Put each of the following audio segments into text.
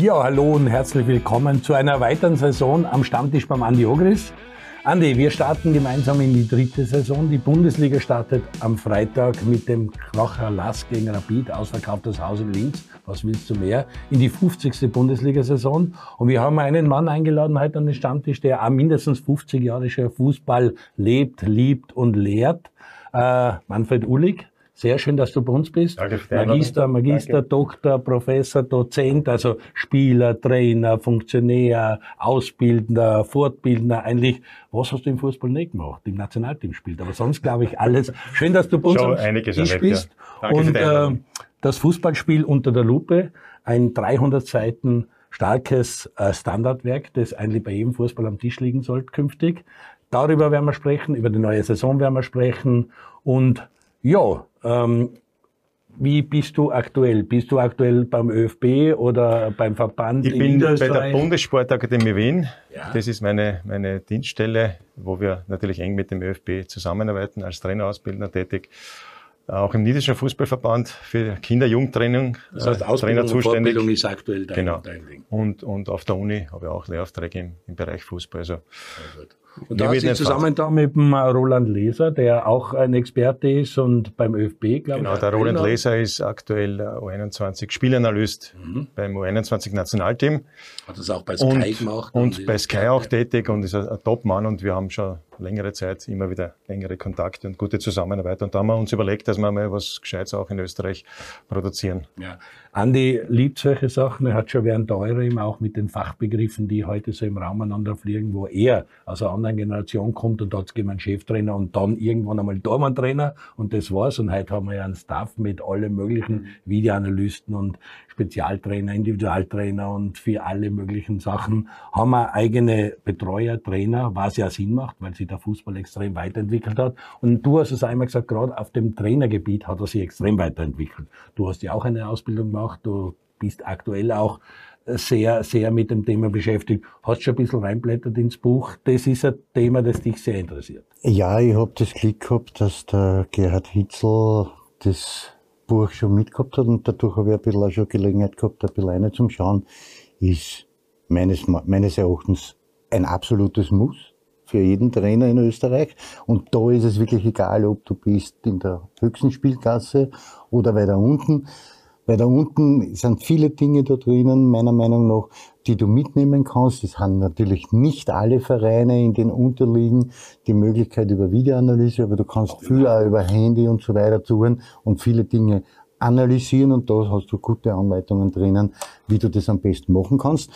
Ja, hallo und herzlich willkommen zu einer weiteren Saison am Stammtisch beim Andi Ogris. Andi, wir starten gemeinsam in die dritte Saison. Die Bundesliga startet am Freitag mit dem Kracher Lass gegen Rapid, ausverkauftes Haus in Linz. Was willst du mehr? In die 50. Bundesliga-Saison. Und wir haben einen Mann eingeladen heute an den Stammtisch, der auch mindestens 50 Jahre schon Fußball lebt, liebt und lehrt. Äh, Manfred Uhlig. Sehr schön, dass du bei uns bist. Danke Magister, Magister, Danke. Doktor, Professor, Dozent, also Spieler, Trainer, Funktionär, Ausbildender, Fortbildender. Eigentlich, was hast du im Fußball nicht gemacht? Im Nationalteam spielt. Aber sonst glaube ich alles. Schön, dass du bei uns einiges erlebt, bist. Ja. Und äh, das Fußballspiel unter der Lupe, ein 300 Seiten starkes äh, Standardwerk, das eigentlich bei jedem Fußball am Tisch liegen sollte künftig. Darüber werden wir sprechen, über die neue Saison werden wir sprechen und ja, ähm, wie bist du aktuell? Bist du aktuell beim ÖFB oder beim Verband? Ich bin bei der Bundessportakademie Wien. Ja. Das ist meine, meine Dienststelle, wo wir natürlich eng mit dem ÖFB zusammenarbeiten, als Trainerausbildner tätig. Auch im Niederländischen Fußballverband für Kinder-Jugendtraining. Das heißt, Ausbildung Trainer zuständig. Fortbildung ist aktuell dein, genau. dein Ding. Und, und auf der Uni habe ich auch Lehraufträge im, im Bereich Fußball. Also, und da sind zusammen da mit dem Roland Leser, der auch ein Experte ist und beim ÖFB, glaube ich. Genau, der Roland Leser ist aktuell U21 Spielanalyst mhm. beim U21 Nationalteam. Hat das auch bei Sky und, gemacht. Und, und bei Sky auch tätig und ist ein, Top-Mann und wir haben schon längere Zeit immer wieder längere Kontakte und gute Zusammenarbeit. Und da haben wir uns überlegt, dass wir mal was Gescheites auch in Österreich produzieren. Ja. Andi liebt solche Sachen. Er hat schon während der Euro immer auch mit den Fachbegriffen, die heute so im Raum aneinander fliegen, wo er einer anderen Generation kommt und dort gibt einen Cheftrainer und dann irgendwann einmal Tormann-Trainer und das war's. Und heute haben wir ja einen Staff mit allen möglichen Videoanalysten und Spezialtrainer, Individualtrainer und für alle möglichen Sachen haben wir eigene Betreuer, Trainer, was ja Sinn macht, weil sich der Fußball extrem weiterentwickelt hat. Und du hast es einmal gesagt, gerade auf dem Trainergebiet hat er sich extrem weiterentwickelt. Du hast ja auch eine Ausbildung gemacht, du bist aktuell auch sehr, sehr mit dem Thema beschäftigt. Hast schon ein bisschen reinblättert ins Buch. Das ist ein Thema, das dich sehr interessiert. Ja, ich habe das Glück gehabt, dass der Gerhard Hitzel das Buch schon mitgehabt hat und dadurch habe ich ein bisschen auch schon Gelegenheit gehabt, ein bisschen rein zum Schauen, ist meines, meines Erachtens ein absolutes Muss für jeden Trainer in Österreich. Und da ist es wirklich egal, ob du bist in der höchsten Spielklasse oder weiter unten. Weil da unten sind viele Dinge da drinnen, meiner Meinung nach, die du mitnehmen kannst. Es haben natürlich nicht alle Vereine in den Unterliegen die Möglichkeit über Videoanalyse, aber du kannst viel auch über Handy und so weiter tun und viele Dinge analysieren und da hast du gute Anleitungen drinnen, wie du das am besten machen kannst.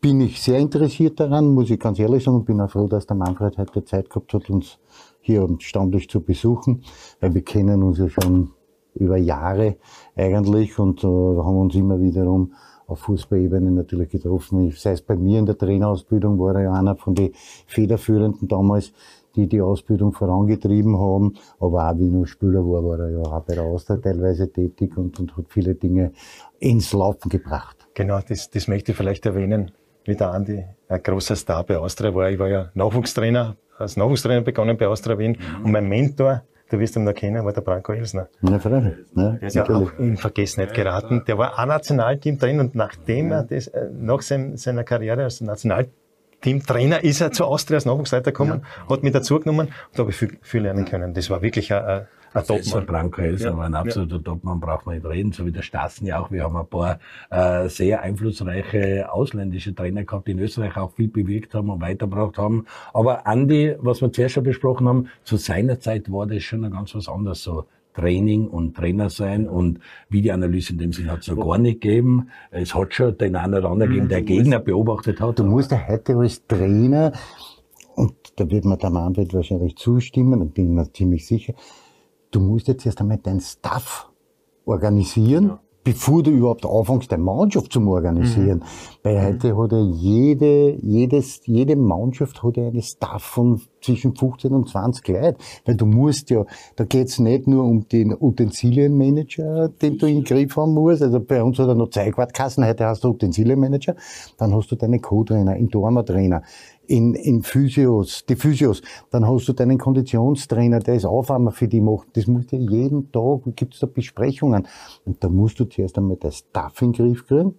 Bin ich sehr interessiert daran, muss ich ganz ehrlich sagen, und bin auch froh, dass der Manfred heute Zeit gehabt hat, uns hier am Stammtisch zu besuchen, weil wir kennen uns ja schon über Jahre eigentlich und äh, haben uns immer wiederum auf Fußballebene natürlich getroffen. Sei es bei mir in der Trainerausbildung, war er ja einer von den Federführenden damals, die die Ausbildung vorangetrieben haben. Aber auch wie nur Spieler war, war er ja auch bei der Austria teilweise tätig und, und hat viele Dinge ins Laufen gebracht. Genau, das, das möchte ich vielleicht erwähnen, wie der Andi ein großer Star bei Austria war. Ich war ja Nachwuchstrainer, als Nachwuchstrainer begonnen bei Austria Wien mhm. und mein Mentor du wirst ihn noch kennen, war der Branko Ilsner. Ja, freilich. Ja, der ist ja auch in Vergessenheit geraten. Der war ein Nationalteam drin und nachdem er das, äh, nach seiner Karriere als Nationalteamtrainer ist er zu Austria als Nachwuchsleiter gekommen, ja. hat mich dazugenommen und da habe ich viel, viel lernen können. Das war wirklich ein, ein Topmann. Branko Elser ja. war ein absoluter ja. Topmann, braucht man nicht reden, so wie der Stassen ja auch. Wir haben ein paar äh, sehr einflussreiche ausländische Trainer gehabt, die in Österreich auch viel bewirkt haben und weitergebracht haben. Aber Andi, was wir zuerst schon besprochen haben, zu seiner Zeit war das schon ein ganz was anderes so. Training und Trainer sein und Videoanalyse in dem Sinne hat es noch gar nicht gegeben. Es hat schon den einen oder anderen gegeben, der Gegner beobachtet hat. Du musst ja heute als Trainer, und da wird mir der Manfred wahrscheinlich zustimmen, da bin ich mir ziemlich sicher, du musst jetzt erst einmal dein Staff organisieren, ja. bevor du überhaupt anfängst, deine Mannschaft zu organisieren. Mhm. Weil heute hat ja jede, jedes, jede Mannschaft hat ja eine Staff von zwischen 15 und 20 Leuten. Weil du musst ja, da geht's nicht nur um den Utensilienmanager, den du in den Griff haben musst. Also bei uns hat er noch Zeigwartkassen, heute hast du Utensilienmanager, dann hast du deine Co-Trainer, Intorma-Trainer, in, in Physios, die Physios. Dann hast du deinen Konditionstrainer, der ist Aufwärmer für die macht. Das musst du jeden Tag, gibt's da Besprechungen. Und da musst du zuerst einmal das Staff in den Griff kriegen.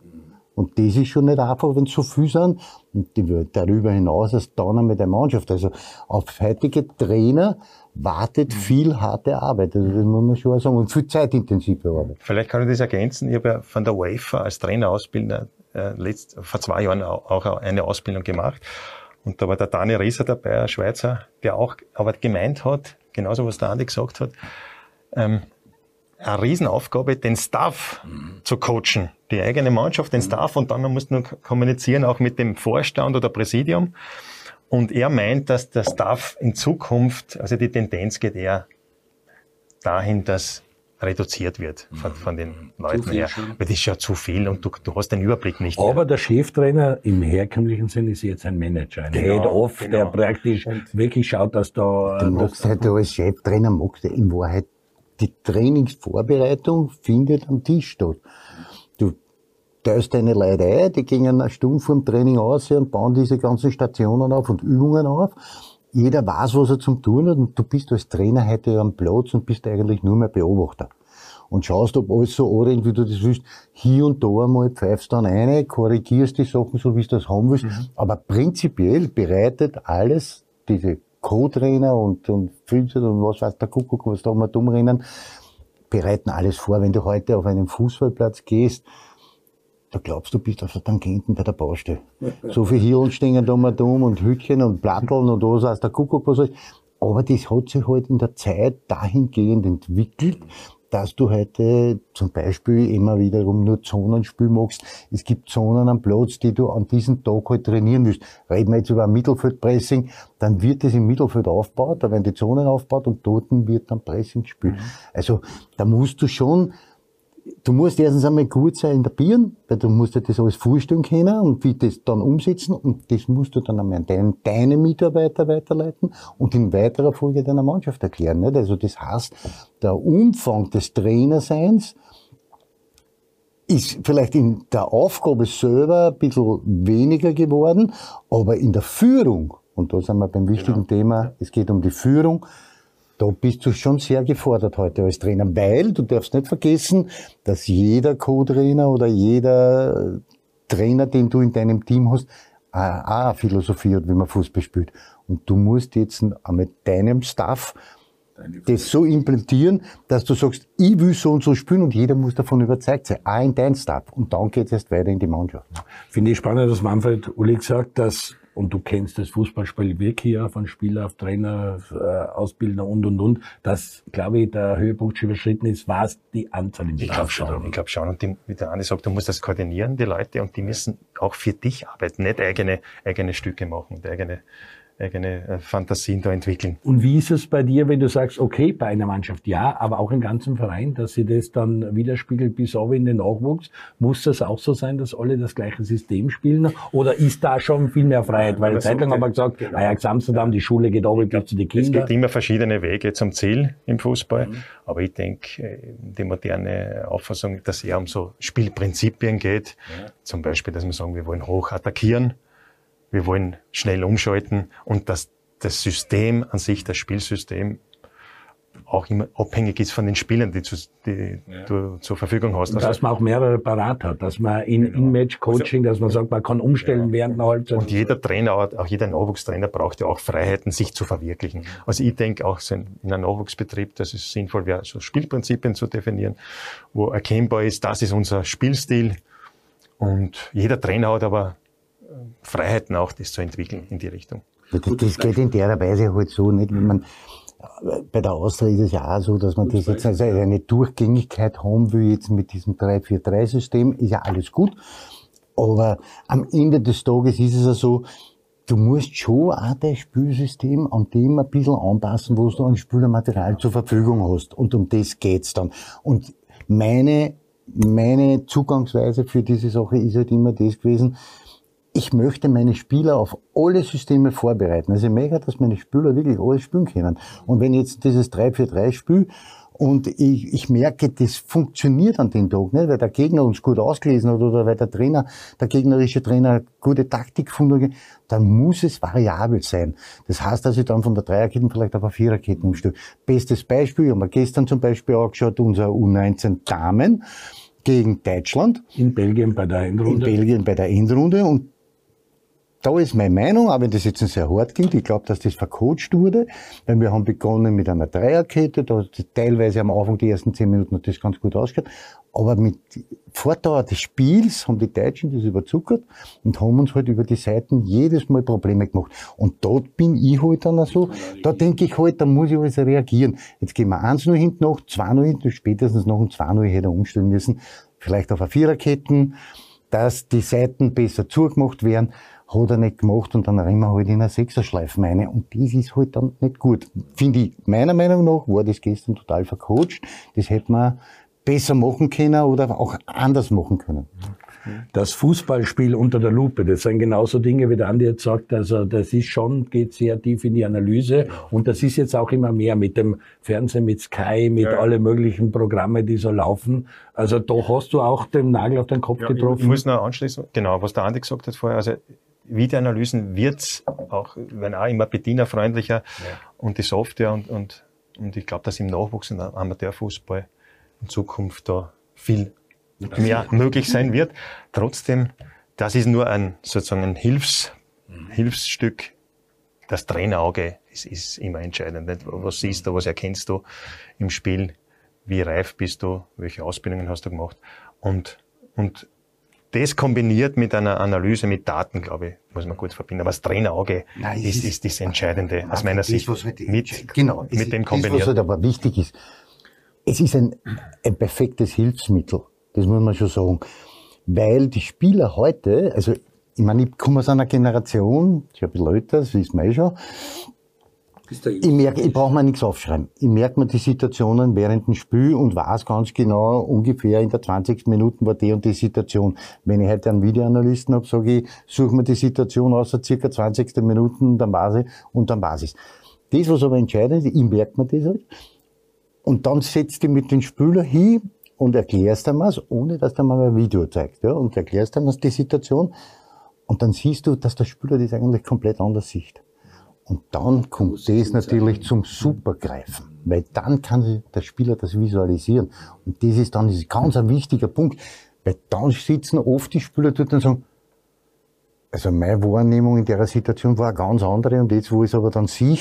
Und das ist schon nicht einfach, wenn es so viel sind. Und die, darüber hinaus als dann mit der Mannschaft. Also auf heutige Trainer wartet viel harte Arbeit. Also das muss man schon sagen. Und viel zeitintensive Arbeit. Vielleicht kann ich das ergänzen. Ich habe ja von der UEFA als Trainerausbilder äh, letzt, vor zwei Jahren auch eine Ausbildung gemacht. Und da war der Dani Rieser dabei, ein Schweizer, der auch aber gemeint hat, genauso was der Andi gesagt hat, ähm, eine Riesenaufgabe, den Staff mhm. zu coachen, die eigene Mannschaft, den mhm. Staff und dann musst du kommunizieren auch mit dem Vorstand oder Präsidium. Und er meint, dass der Staff in Zukunft, also die Tendenz geht eher dahin, dass reduziert wird von, von den Leuten her. Schon. Weil das ist ja zu viel und du, du hast den Überblick nicht. Aber mehr. der Cheftrainer im herkömmlichen Sinne ist jetzt ein Manager, ein genau, Head-Off, genau. der praktisch und wirklich schaut, dass da... Du magst halt als Cheftrainer, magst du in Wahrheit die Trainingsvorbereitung findet am Tisch statt. Du teilst deine Leute ein, die gehen eine Stunde vor dem Training aus und bauen diese ganzen Stationen auf und Übungen auf jeder weiß, was er zum tun hat und du bist als Trainer heute am Platz und bist eigentlich nur mehr Beobachter. Und schaust, ob alles so anrennt, wie du das willst. Hier und da einmal pfeifst dann eine, korrigierst die Sachen so, wie du das haben willst. Mhm. Aber prinzipiell bereitet alles diese Co-Trainer und, und Filter und was weiß der Kuckuck, was da mal dumm rennen, bereiten alles vor. Wenn du heute auf einen Fußballplatz gehst, da glaubst du, bist auf der Tangenten bei der Baustelle. so viel Hirn stehen da mal dumm und Hütchen und Platteln und was aus der Kuckuck, was alles. Aber das hat sich halt in der Zeit dahingehend entwickelt, dass du heute zum Beispiel immer wiederum nur Zonenspiel machst. Es gibt Zonen am Platz, die du an diesem Tag halt trainieren willst. Reden wir jetzt über ein Mittelfeldpressing, dann wird es im Mittelfeld aufgebaut, da werden die Zonen aufgebaut und dort wird dann Pressing gespielt. Mhm. Also da musst du schon du musst erstens einmal gut sein in der Birne, weil du musst dir das alles vorstellen können und wie das dann umsetzen und das musst du dann einmal an deinen, deine Mitarbeiter weiterleiten und in weiterer Folge deiner Mannschaft erklären. Nicht? Also das heißt, der Umfang des Trainerseins ist vielleicht in der Aufgabe selber ein bisschen weniger geworden, aber in der Führung, und da sind wir beim wichtigen genau. Thema, es geht um die Führung, da bist du schon sehr gefordert heute als Trainer, weil du darfst nicht vergessen, dass jeder Co-Trainer oder jeder Trainer, den du in deinem Team hast, auch eine Philosophie hat, wie man Fußball spielt. Und du musst jetzt mit deinem Staff das so implementieren, dass du sagst, ich will so und so spielen und jeder muss davon überzeugt sein, auch in dein Staff. Und dann geht es erst weiter in die Mannschaft. Finde ich spannend, dass Manfred Uli gesagt, dass und du kennst das Fußballspiel wirklich ja von Spieler auf Trainer, äh, Ausbilder und und und, dass, glaube ich, der Höhepunkt schon überschritten ist, was die Anzahl im Ich glaube schon, ich glaube schon. Und die, wie der Andi sagt, du musst das koordinieren, die Leute, und die müssen auch für dich arbeiten, nicht eigene, eigene Stücke machen und eigene eigene äh, Fantasien da entwickeln. Und wie ist es bei dir, wenn du sagst, okay, bei einer Mannschaft ja, aber auch im ganzen Verein, dass sie das dann widerspiegelt bis auch in den Nachwuchs? Muss das auch so sein, dass alle das gleiche System spielen? Oder ist da schon viel mehr Freiheit? Weil eine Zeit lang haben wir gesagt, genau. Ajax Amsterdam, die Schule geht auch bis zu den Kindern. Es gibt immer verschiedene Wege zum Ziel im Fußball. Mhm. Aber ich denke, äh, die moderne Auffassung, dass es eher um so Spielprinzipien geht. Ja. Zum Beispiel, dass wir sagen, wir wollen hoch attackieren wir wollen schnell umschalten und dass das System an sich, das Spielsystem, auch immer abhängig ist von den Spielern, die, zu, die ja. du zur Verfügung hast. Und dass man auch mehrere parat hat, dass man in genau. In-Match-Coaching, dass man sagt, man kann umstellen ja. während der Halbzeit. Und jeder Trainer, auch jeder Nachwuchstrainer braucht ja auch Freiheiten, sich zu verwirklichen. Also ich denke auch in einem Nachwuchsbetrieb, dass es sinnvoll wäre, so Spielprinzipien zu definieren, wo erkennbar ist, das ist unser Spielstil. Und jeder Trainer hat aber Freiheiten auch, das zu entwickeln in die Richtung. Das, das geht in der Weise halt so nicht, wenn man bei der Austria ist es ja auch so, dass man das jetzt also eine Durchgängigkeit haben will, jetzt mit diesem 3-4-3-System, ist ja alles gut. Aber am Ende des Tages ist es ja so, du musst schon auch dein Spielsystem an dem ein bisschen anpassen, was du an Spielermaterial zur Verfügung hast. Und um das geht's dann. Und meine, meine Zugangsweise für diese Sache ist halt immer das gewesen, ich möchte meine Spieler auf alle Systeme vorbereiten. Also ich möchte, dass meine Spieler wirklich alles spielen können. Und wenn jetzt dieses 3-4-3 spiel und ich, ich merke, das funktioniert an dem Tag, nicht? weil der Gegner uns gut ausgelesen hat oder weil der Trainer, der gegnerische Trainer gute Taktik gefunden hat, dann muss es variabel sein. Das heißt, dass ich dann von der Dreierkette vielleicht auf eine Viererkette umstelle. Bestes Beispiel, haben wir gestern zum Beispiel angeschaut, unser U19 Damen gegen Deutschland. In Belgien bei der Endrunde. In Belgien bei der Endrunde. Und da ist meine Meinung, auch wenn das jetzt sehr hart klingt, ich glaube, dass das vercoacht wurde, weil wir haben begonnen mit einer Dreierkette, da hat teilweise am Anfang die ersten zehn Minuten hat das ganz gut ausgeschaut, aber mit Fortdauer des Spiels haben die Deutschen das überzuckert und haben uns halt über die Seiten jedes Mal Probleme gemacht. Und dort bin ich halt dann so, da denke ich halt, da muss ich also reagieren. Jetzt gehen wir eins nur hinten nach, zwei nur hinten, spätestens noch um zwei nur hätte umstellen müssen, vielleicht auf eine Viererketten, dass die Seiten besser zugemacht werden hat er nicht gemacht und dann rennen wir halt in eine Sechserschleife rein. Und das ist halt dann nicht gut. Finde ich, meiner Meinung nach war das gestern total vercoacht. Das hätte man besser machen können oder auch anders machen können. Das Fußballspiel unter der Lupe, das sind genauso Dinge, wie der Andi jetzt sagt. Also das ist schon, geht sehr tief in die Analyse. Und das ist jetzt auch immer mehr mit dem Fernsehen, mit Sky, mit ja. alle möglichen Programme, die so laufen. Also da hast du auch den Nagel auf den Kopf ja, getroffen. Ich muss noch anschließen, genau, was der Andi gesagt hat vorher. Also Videoanalysen wird auch, wenn auch immer bedienerfreundlicher ja. und die Software und, und, und ich glaube, dass im Nachwuchs und Amateurfußball in Zukunft da viel mehr möglich sein wird. Trotzdem, das ist nur ein sozusagen ein Hilfs, mhm. Hilfsstück. Das Trainerauge ist, ist immer entscheidend. Nicht? Was siehst du, was erkennst du im Spiel? Wie reif bist du? Welche Ausbildungen hast du gemacht? Und, und das kombiniert mit einer Analyse mit Daten, glaube ich, muss man gut verbinden. Aber das Trainerauge Nein, ist, ist, das Entscheidende aus meiner Sicht. Was halt mit, genau, mit dem kombiniert. Das, was halt aber wichtig ist, es ist ein, ein perfektes Hilfsmittel. Das muss man schon sagen. Weil die Spieler heute, also ich meine, ich komme aus einer Generation, ich habe ein bisschen älter, das wissen wir eh schon, ich merke, ich brauche mir nichts aufschreiben. Ich merke mir die Situationen während dem Spiel und weiß ganz genau, ungefähr in der 20. Minute war die und die Situation. Wenn ich heute einen Videoanalysten habe, sage ich, suche mir die Situation aus, circa 20. Minuten, dann weiß ich, und dann weiß ich Das, was aber entscheidend ist, ich merke mir das halt. Und dann setzt ich mit den Spieler hin und erklärst ihm was, ohne dass der mal ein Video zeigt, ja, und erklärst ihm die Situation. Und dann siehst du, dass der Spieler das eigentlich komplett anders sieht. Und dann kommt das natürlich zum Supergreifen, weil dann kann der Spieler das visualisieren. Und das ist dann ein ganz ein wichtiger Punkt, weil dann sitzen oft die Spieler dort und sagen, also meine Wahrnehmung in der Situation war eine ganz andere und jetzt, wo ich es aber dann sehe,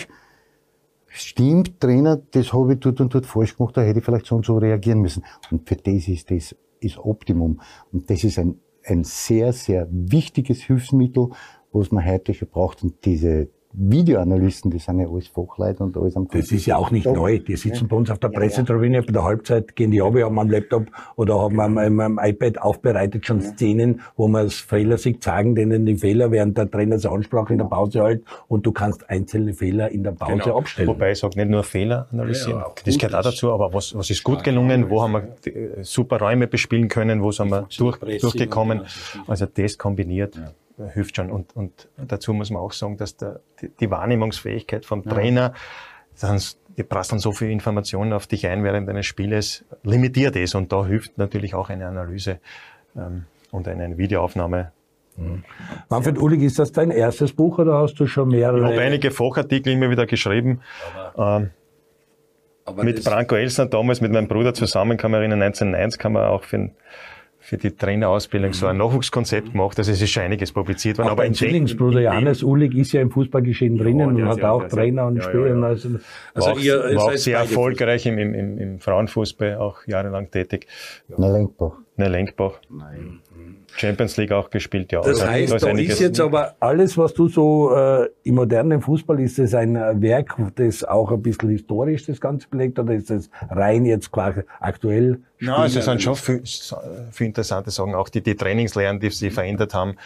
stimmt, Trainer, das habe ich dort und dort falsch gemacht, da hätte ich vielleicht so und so reagieren müssen. Und für das ist das ist Optimum. Und das ist ein, ein sehr, sehr wichtiges Hilfsmittel, was man heute schon braucht. Und diese, Videoanalysten, die sind ja alles Fachleute und alles am Computer. Das ist ja auch nicht Doch. neu. Die sitzen ja. bei uns auf der Pressetribüne, ja, ja. bei der Halbzeit gehen die runter, haben am Laptop oder haben am, am, am iPad aufbereitet schon Szenen, wo man als Fehler sich zeigen, denen die Fehler während der Trainer seine Ansprache in der Pause halt und du kannst einzelne Fehler in der Pause genau. abstellen. Wobei ich sage, nicht nur Fehler analysieren, das gehört auch dazu, aber was, was ist gut gelungen, wo haben wir äh, super Räume bespielen können, wo sind wir durch, durchgekommen. Also das kombiniert hilft schon. Und, und dazu muss man auch sagen, dass der, die, Wahrnehmungsfähigkeit vom ja. Trainer, dann, die prasseln so viel Informationen auf dich ein während eines Spieles, limitiert ist. Und da hilft natürlich auch eine Analyse ähm, und eine Videoaufnahme Mhm. Manfred Ullig, ist das dein erstes Buch oder hast du schon mehrere? Ich habe einige Fachartikel immer wieder geschrieben. Aber, ähm, aber mit Branko Elsner damals, mit meinem Bruder zusammen, kann man erinnern, 1990 kann man auch für ein für die Trainerausbildung so ein mhm. Nachwuchskonzept gemacht. Also es ist schon einiges publiziert worden. Auch aber dein Zwillingsbruder Johannes Uhlig ist ja im Fußballgeschehen drinnen ja, und hat auch ja, Trainer und ja, Spieler. Also, also war ihr, war auch sehr erfolgreich im, im, im Frauenfußball, auch jahrelang tätig. Ne Lenkbach. Ne Lenkbach. Nein. Champions League auch gespielt, ja. Das also, heißt, da ist jetzt aber alles, was du so äh, im modernen Fußball, ist es ein Werk, das auch ein bisschen historisch das Ganze belegt oder ist es rein jetzt quasi aktuell? Ja, also es sind schon viele, viele interessante Sachen, auch die, die Trainingslehren, die sie verändert haben,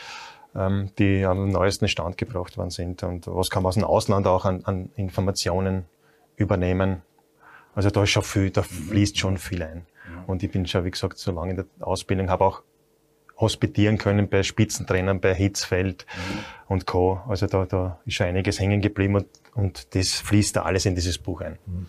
ähm, die am neuesten Stand gebracht worden sind und was kann man aus dem Ausland auch an, an Informationen übernehmen. Also da ist schon viel, da fließt schon viel ein. Und ich bin schon, wie gesagt, so lange in der Ausbildung, habe auch hospitieren können bei Spitzentrainern, bei Hitzfeld mhm. und Co. Also da, da ist schon einiges hängen geblieben und, und das fließt da alles in dieses Buch ein. Mhm.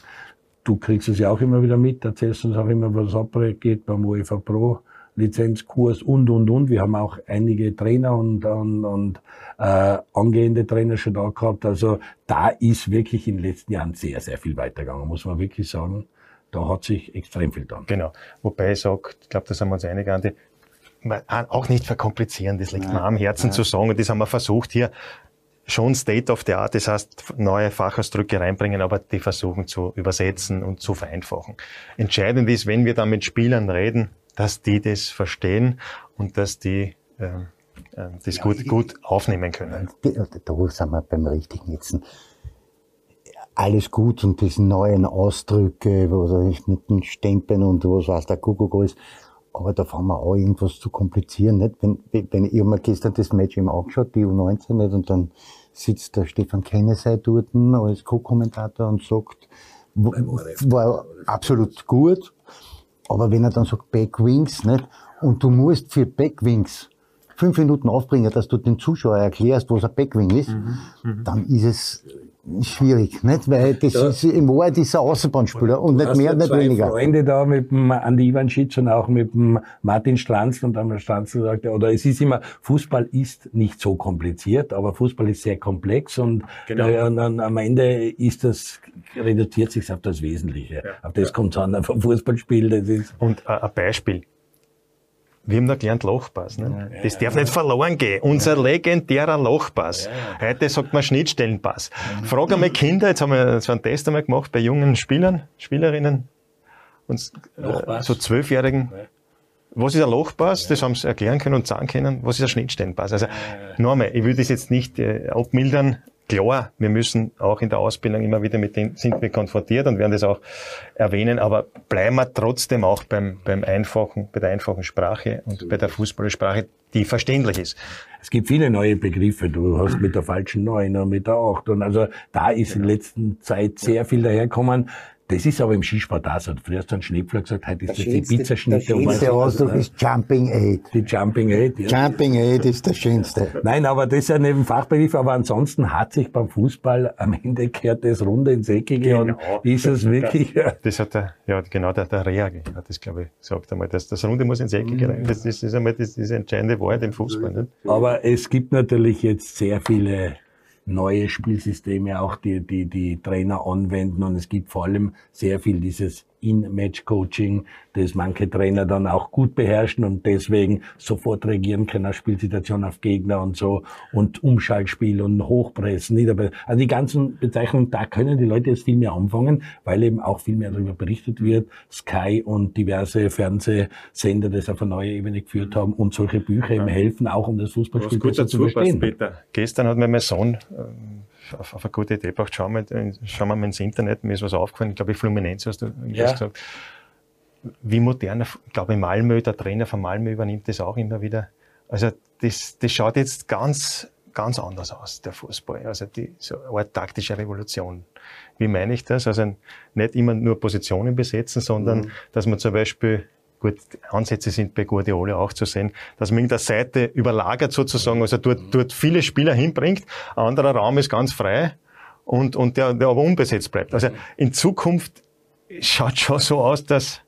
Du kriegst es ja auch immer wieder mit, erzählst uns auch immer, was abgeht beim UEFA Pro. Lizenzkurs und, und, und. Wir haben auch einige Trainer und, und, und äh, angehende Trainer schon da gehabt. Also da ist wirklich in den letzten Jahren sehr, sehr viel weitergegangen, muss man wirklich sagen. da hat sich extrem viel getan. Genau. Wobei ich sage, ich glaube, da sind wir uns einig, Andi, auch nicht verkomplizieren, das liegt mir am Herzen ja. zu sagen und das haben wir versucht hier schon State of the Art, das heißt neue Fachausdrücke reinbringen, aber die versuchen zu übersetzen und zu vereinfachen. Entscheidend ist, wenn wir dann mit Spielern reden, dass die das verstehen und dass die äh, das ja, gut, gut aufnehmen können. Da sind wir beim richtigen jetzt. Alles gut und diese neuen Ausdrücke, oder mit den Stempeln und was weiß der Kuckuck alles. Aber da fangen wir auch irgendwas zu komplizieren, nicht? Wenn, wenn ich habe mir gestern das Match eben angeschaut, die U19 nicht, und dann sitzt der Stefan Kennesei dort als Co-Kommentator und sagt, war absolut gut, aber wenn er dann sagt Backwings, nicht? Und du musst für Backwings fünf Minuten aufbringen, dass du den Zuschauer erklärst, was ein Backwing ist, mhm. Mhm. dann ist es schwierig, nicht? Weil das ja. ist im Wahrheit ist ein Außenbahnspieler und nicht mehr, nicht weniger. Freunde da mit dem Andi Ivanschitz und auch mit dem Martin Stranzl und dann Stranzl sagte, oder es ist immer, Fußball ist nicht so kompliziert, aber Fußball ist sehr komplex und, genau. äh, und dann am Ende ist das, reduziert sich auf das Wesentliche. Ja. Auf das ja. kommt es an, vom Fußballspiel, das ist. Und äh, ein Beispiel wir haben da gelernt Lochpass. Ne? Ja, das ja, darf ja. nicht verloren gehen. Unser legendärer Lochpass. Heute sagt man Schnittstellenpass. Frag einmal Kinder, jetzt haben wir so einen Test einmal gemacht bei jungen Spielern, Spielerinnen, und äh, so Zwölfjährigen. Was ist ein Lochpass? Das haben sie erklären können und sagen können. Was ist ein Schnittstellenpass? Also, nochmal, ich will das jetzt nicht äh, abmildern. Klar, wir müssen auch in der Ausbildung immer wieder mit dem, sind wir konfrontiert und werden das auch erwähnen, aber bleiben wir trotzdem auch beim, beim einfachen, bei der einfachen Sprache und bei der Fußballsprache, die verständlich ist. Es gibt viele neue Begriffe. Du hast mit der falschen Neuner, mit der Acht und also da ist in letzter Zeit sehr viel daherkommen. Das ist aber im Skisport auch so. Früher hast du einen Schneepfler gesagt, heute ist das die Pizzaschnitte. Der schönste Ausdruck ist Jumping Aid. Die Jumping Aid, ja. Jumping Aid ist der schönste. Nein, aber das ist ja neben Fachbegriff, aber ansonsten hat sich beim Fußball am Ende kehrt das runde ins Eckige genau. und ist es wirklich... Das, das hat der, ja genau, der, der Reage hat das, glaube ich, gesagt einmal. Das, das Runde muss ins Eckige rein. Das, das ist einmal das, diese entscheidende Wahrheit im Fußball. Nicht? Aber es gibt natürlich jetzt sehr viele neue Spielsysteme auch die, die, die Trainer anwenden. Und es gibt vor allem sehr viel dieses in-Match-Coaching, das manche Trainer dann auch gut beherrschen und deswegen sofort reagieren können auf Spielsituationen, auf Gegner und so und Umschaltspiel und Hochpressen, Niederpressen. Also die ganzen Bezeichnungen, da können die Leute jetzt viel mehr anfangen, weil eben auch viel mehr darüber berichtet wird. Sky und diverse Fernsehsender das auf eine neue Ebene geführt haben und solche Bücher eben helfen, auch um das Fußballspiel besser zu verstehen. Peter. Gestern hat mir mein Sohn ähm, auf, auf eine gute Idee gebracht, schauen wir, schauen wir mal ins Internet, mir ist was aufgefallen, ich glaube ich Fluminense hast du ja. gesagt. Wie modern, ich glaube Malmö, der Trainer von Malmö übernimmt das auch immer wieder. Also das, das schaut jetzt ganz, ganz anders aus, der Fußball. Also die, so eine Art taktische Revolution. Wie meine ich das? Also nicht immer nur Positionen besetzen, sondern mhm. dass man zum Beispiel gut, Ansätze sind bei Guardiola auch zu sehen, dass man in der Seite überlagert sozusagen, also dort, dort viele Spieler hinbringt, ein anderer Raum ist ganz frei und, und der, der aber unbesetzt bleibt. Also in Zukunft schaut schon so aus, dass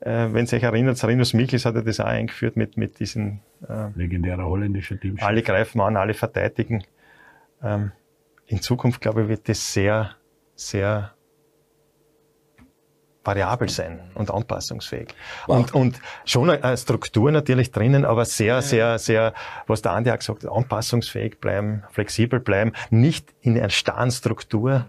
äh, wenn sich erinnert, Sarinus Michels hat er das auch eingeführt mit, mit diesen äh, legendärer holländischer Team. Alle greifen an, alle verteidigen. Ähm, in Zukunft, glaube ich, wird das sehr, sehr variabel sein und anpassungsfähig. Wow. Und, und schon eine Struktur natürlich drinnen, aber sehr, sehr, sehr, was der Andi auch gesagt hat, anpassungsfähig bleiben, flexibel bleiben, nicht in einer starren Struktur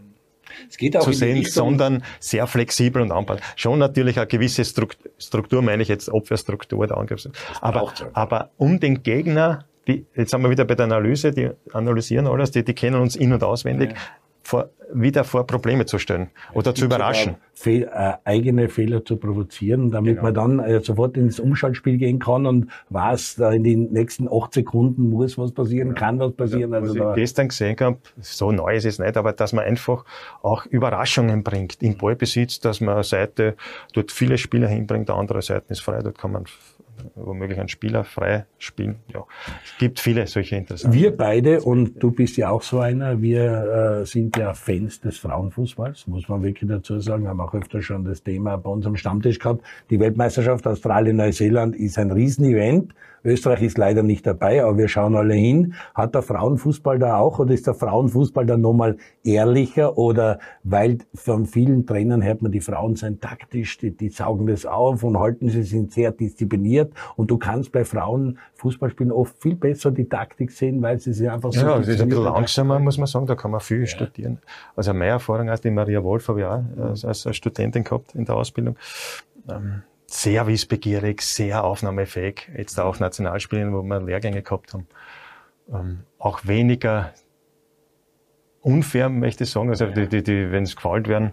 zu sehen, sondern sehr flexibel und anpassbar. Schon natürlich eine gewisse Struktur, Struktur meine ich jetzt Abwehrstruktur, der Angriffs. Aber, aber um den Gegner, die, jetzt sind wir wieder bei der Analyse, die analysieren alles, die, die kennen uns in- und auswendig. Ja vor, wieder vor Probleme zu stellen oder zu überraschen. Fehl, äh, eigene Fehler zu provozieren, damit genau. man dann äh, sofort ins Umschaltspiel gehen kann und weiß, da in den nächsten acht Sekunden muss was passieren, ja. kann was passieren. Also, was ich gestern gesehen habe, so neu ist es nicht, aber dass man einfach auch Überraschungen bringt im Ballbesitz, dass man eine Seite dort viele Spieler hinbringt, der andere Seite ist frei, dort kann man womöglich einen Spieler frei spielen. Ja, es gibt viele solche interessanten. Wir beide, und du bist ja auch so einer, wir äh, sind ja Fans des Frauenfußballs, muss man wirklich dazu sagen, haben auch öfter schon das Thema bei unserem Stammtisch gehabt. Die Weltmeisterschaft Australien-Neuseeland ist ein Riesenevent, Österreich ist leider nicht dabei, aber wir schauen alle hin. Hat der Frauenfußball da auch oder ist der Frauenfußball da nochmal ehrlicher oder weil von vielen Trainern hört man, die Frauen sind taktisch, die, die saugen das auf und halten, sie sind sehr diszipliniert und du kannst bei Frauen Fußballspielen oft viel besser die Taktik sehen, weil sie sich einfach so... Ja, es ist ein bisschen langsamer, muss man sagen, da kann man viel ja. studieren. Also meine Erfahrung als die Maria Wolf habe ich auch als, als Studentin gehabt in der Ausbildung. Ähm, sehr wissbegierig, sehr aufnahmefähig, jetzt auch Nationalspielen, wo wir Lehrgänge gehabt haben. Ähm, auch weniger unfair, möchte ich sagen. Also die, die, die wenn es gefällt werden,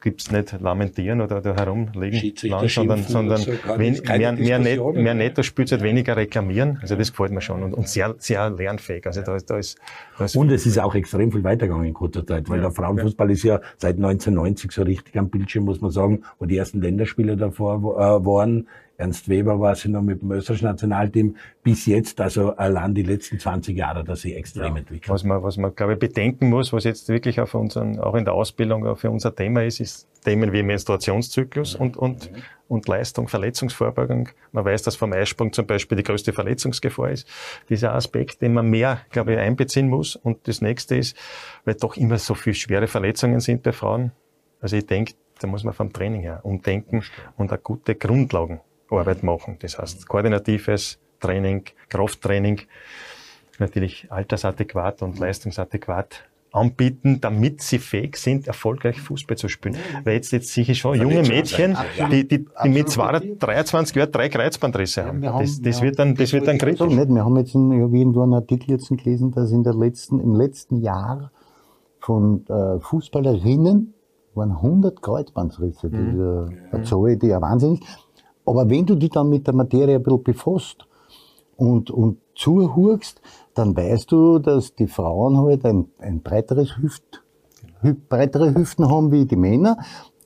gibt's nicht lamentieren oder da herumlegen, lang, sondern, sondern so, wen, mehr, mehr, net, mehr netto Spielzeit, weniger reklamieren. Also das gefällt mir schon und, und sehr, sehr lernfähig. Also da, da ist, da ist und es ist auch extrem viel weitergegangen in kurzer Zeit, weil ja. der Frauenfußball ja. ist ja seit 1990 so richtig am Bildschirm, muss man sagen, wo die ersten Länderspiele davor äh, waren. Ernst Weber war sie noch mit dem österreichischen Nationalteam bis jetzt, also allein die letzten 20 Jahre, dass sie extrem ja, entwickelt. Was man, was man, glaube ich, bedenken muss, was jetzt wirklich auch, unseren, auch in der Ausbildung für unser Thema ist, ist Themen wie Menstruationszyklus und, und, und Leistung, Verletzungsvorbeugung. Man weiß, dass vom Eisprung zum Beispiel die größte Verletzungsgefahr ist. Dieser Aspekt, den man mehr, glaube ich, einbeziehen muss. Und das nächste ist, weil doch immer so viele schwere Verletzungen sind bei Frauen. Also ich denke, da muss man vom Training her umdenken und eine gute Grundlagen Arbeit machen. Das heißt, koordinatives Training, Krafttraining, natürlich altersadäquat und leistungsadäquat anbieten, damit sie fähig sind, erfolgreich Fußball zu spielen. Weil jetzt, jetzt sehe ich schon junge Mädchen, die, die, die mit 23 Jahren drei Kreuzbandrisse haben. Das, das wird dann, das wird dann kritisch. Nicht. Wir haben jetzt, in, ich habe irgendwo einen Artikel jetzt gelesen, dass in der letzten, im letzten Jahr von äh, Fußballerinnen waren 100 Kreuzbandrisse. Mhm. Das ist eine Zahl, die ja wahnsinnig aber wenn du dich dann mit der Materie ein bisschen befasst und, und zuhörst, dann weißt du, dass die Frauen halt ein, ein breiteres Hüft, hü, breitere Hüften haben wie die Männer,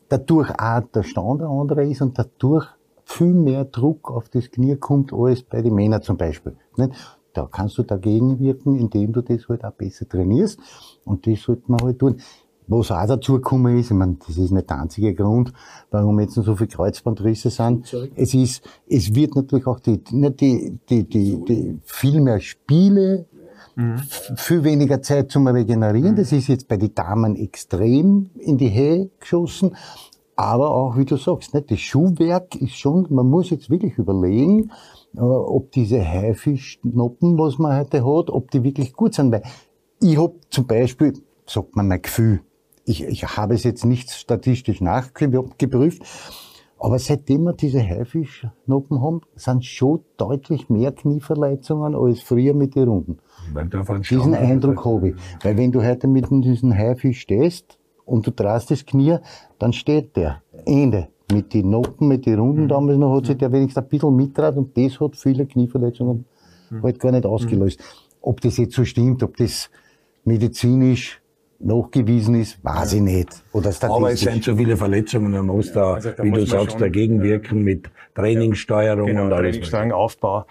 dadurch auch der Stand der andere ist und dadurch viel mehr Druck auf das Knie kommt als bei den Männern zum Beispiel. Da kannst du dagegen wirken, indem du das halt auch besser trainierst. Und das sollte man halt tun. Was auch dazu gekommen ist, ich meine, das ist nicht der einzige Grund, warum jetzt noch so viele Kreuzbandrisse sind. Es ist, es wird natürlich auch die, nicht die, die, die, die viel mehr Spiele, mhm. viel weniger Zeit zum Regenerieren. Mhm. Das ist jetzt bei den Damen extrem in die Höhe geschossen. Aber auch, wie du sagst, nicht, das Schuhwerk ist schon, man muss jetzt wirklich überlegen, äh, ob diese Haifischnoppen, was man heute hat, ob die wirklich gut sind. Weil ich hab zum Beispiel, sagt man mein Gefühl, ich, ich habe es jetzt nicht statistisch nachgeprüft, aber seitdem wir diese Haifischnoppen haben, sind schon deutlich mehr Knieverletzungen als früher mit den Runden. Diesen Eindruck habe ich. Weil wenn du heute mit diesem Haifisch stehst und du drehst das Knie, dann steht der. Ende. Mit den Noppen, mit den Runden mhm. damals noch hat sich der wenigstens ein bisschen mitgetragen und das hat viele Knieverletzungen mhm. halt gar nicht ausgelöst. Ob das jetzt so stimmt, ob das medizinisch nachgewiesen ist, weiß ich nicht. Oder Aber es sind so viele Verletzungen, man muss da, also da wie muss du sagst, dagegen wirken mit Trainingssteuerung genau, und alles. Trainingssteuerung, Aufbau.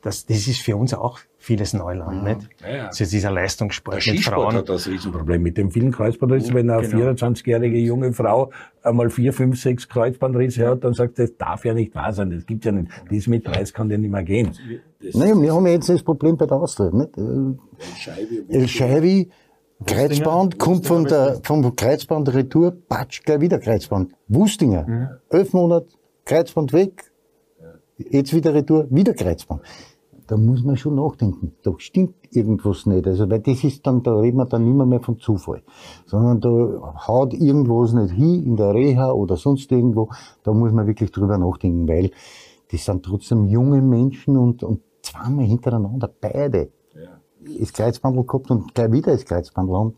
Das, das ist für uns auch vieles Neuland, ja. nicht? Ja, ja. Also dieser Leistungssport Der mit Frauen. hat das Riesenproblem mit dem vielen Kreuzbandrissen. Wenn eine genau. 24-jährige junge Frau einmal vier, fünf, sechs Kreuzbandrisse hat, dann sagt sie, das darf ja nicht wahr sein, das gibt's ja nicht. Das mit 30 kann ja nicht mehr gehen. Nein, wir haben jetzt das Problem bei der Austria, nicht? El Scheibi, Kreuzband kommt von der, vom Kreuzband Retour, patsch, gleich wieder Kreuzband. Wustinger, mhm. elf Monate, Kreuzband weg, jetzt wieder Retour, wieder Kreuzband. Da muss man schon nachdenken. Da stimmt irgendwas nicht. Also, weil das ist dann, da reden wir dann nicht mehr von Zufall. Sondern da haut irgendwas nicht hin, in der Reha oder sonst irgendwo. Da muss man wirklich drüber nachdenken, weil das sind trotzdem junge Menschen und, und zweimal hintereinander, beide das Kreuzbandel gehabt und gleich wieder das Kreuzbandel haben.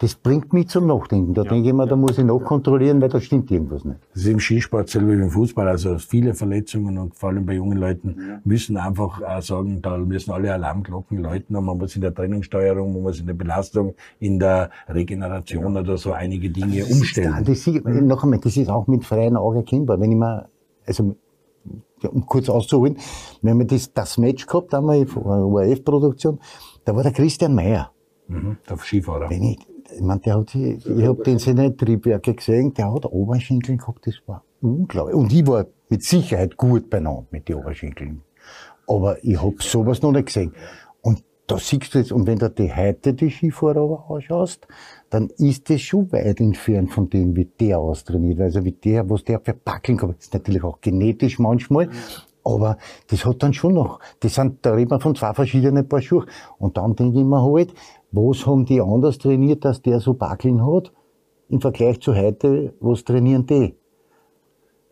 Das bringt mich zum Nachdenken. Da ja, denke ich mir, da muss ich nachkontrollieren, weil da stimmt irgendwas nicht. Das ist im Skisport selber wie im Fußball. Also viele Verletzungen und vor allem bei jungen Leuten ja. müssen einfach auch sagen, da müssen alle Alarmglocken läuten und man muss in der Trainingssteuerung, man muss in der Belastung, in der Regeneration oder so einige Dinge das umstellen. Ist, das ist, noch einmal, das ist auch mit freien Augen erkennbar. Wenn ich mir, also um kurz auszuholen, wir haben das, das Match gehabt, einmal von einer ORF-Produktion, da war der Christian Meyer. Mhm, der Skifahrer. Wenn ich, ich meine, der hat, ich, ich habe den seine Triebwerke gesehen, der hat Oberschenkel gehabt, das war unglaublich. Und ich war mit Sicherheit gut beieinander mit den Oberschenkeln. Aber ich hab sowas noch nicht gesehen. Und da siehst du jetzt, und wenn du die heute die Skifahrer anschaust, dann ist das schon weit entfernt von dem, wie der austrainiert. Also wie der, was der für Backeln kommt, ist natürlich auch genetisch manchmal, aber das hat dann schon noch, das sind, da reden wir von zwei verschiedenen Paar Schuhe. Und dann denke ich mir halt, was haben die anders trainiert, dass der so Backeln hat, im Vergleich zu heute, was trainieren die?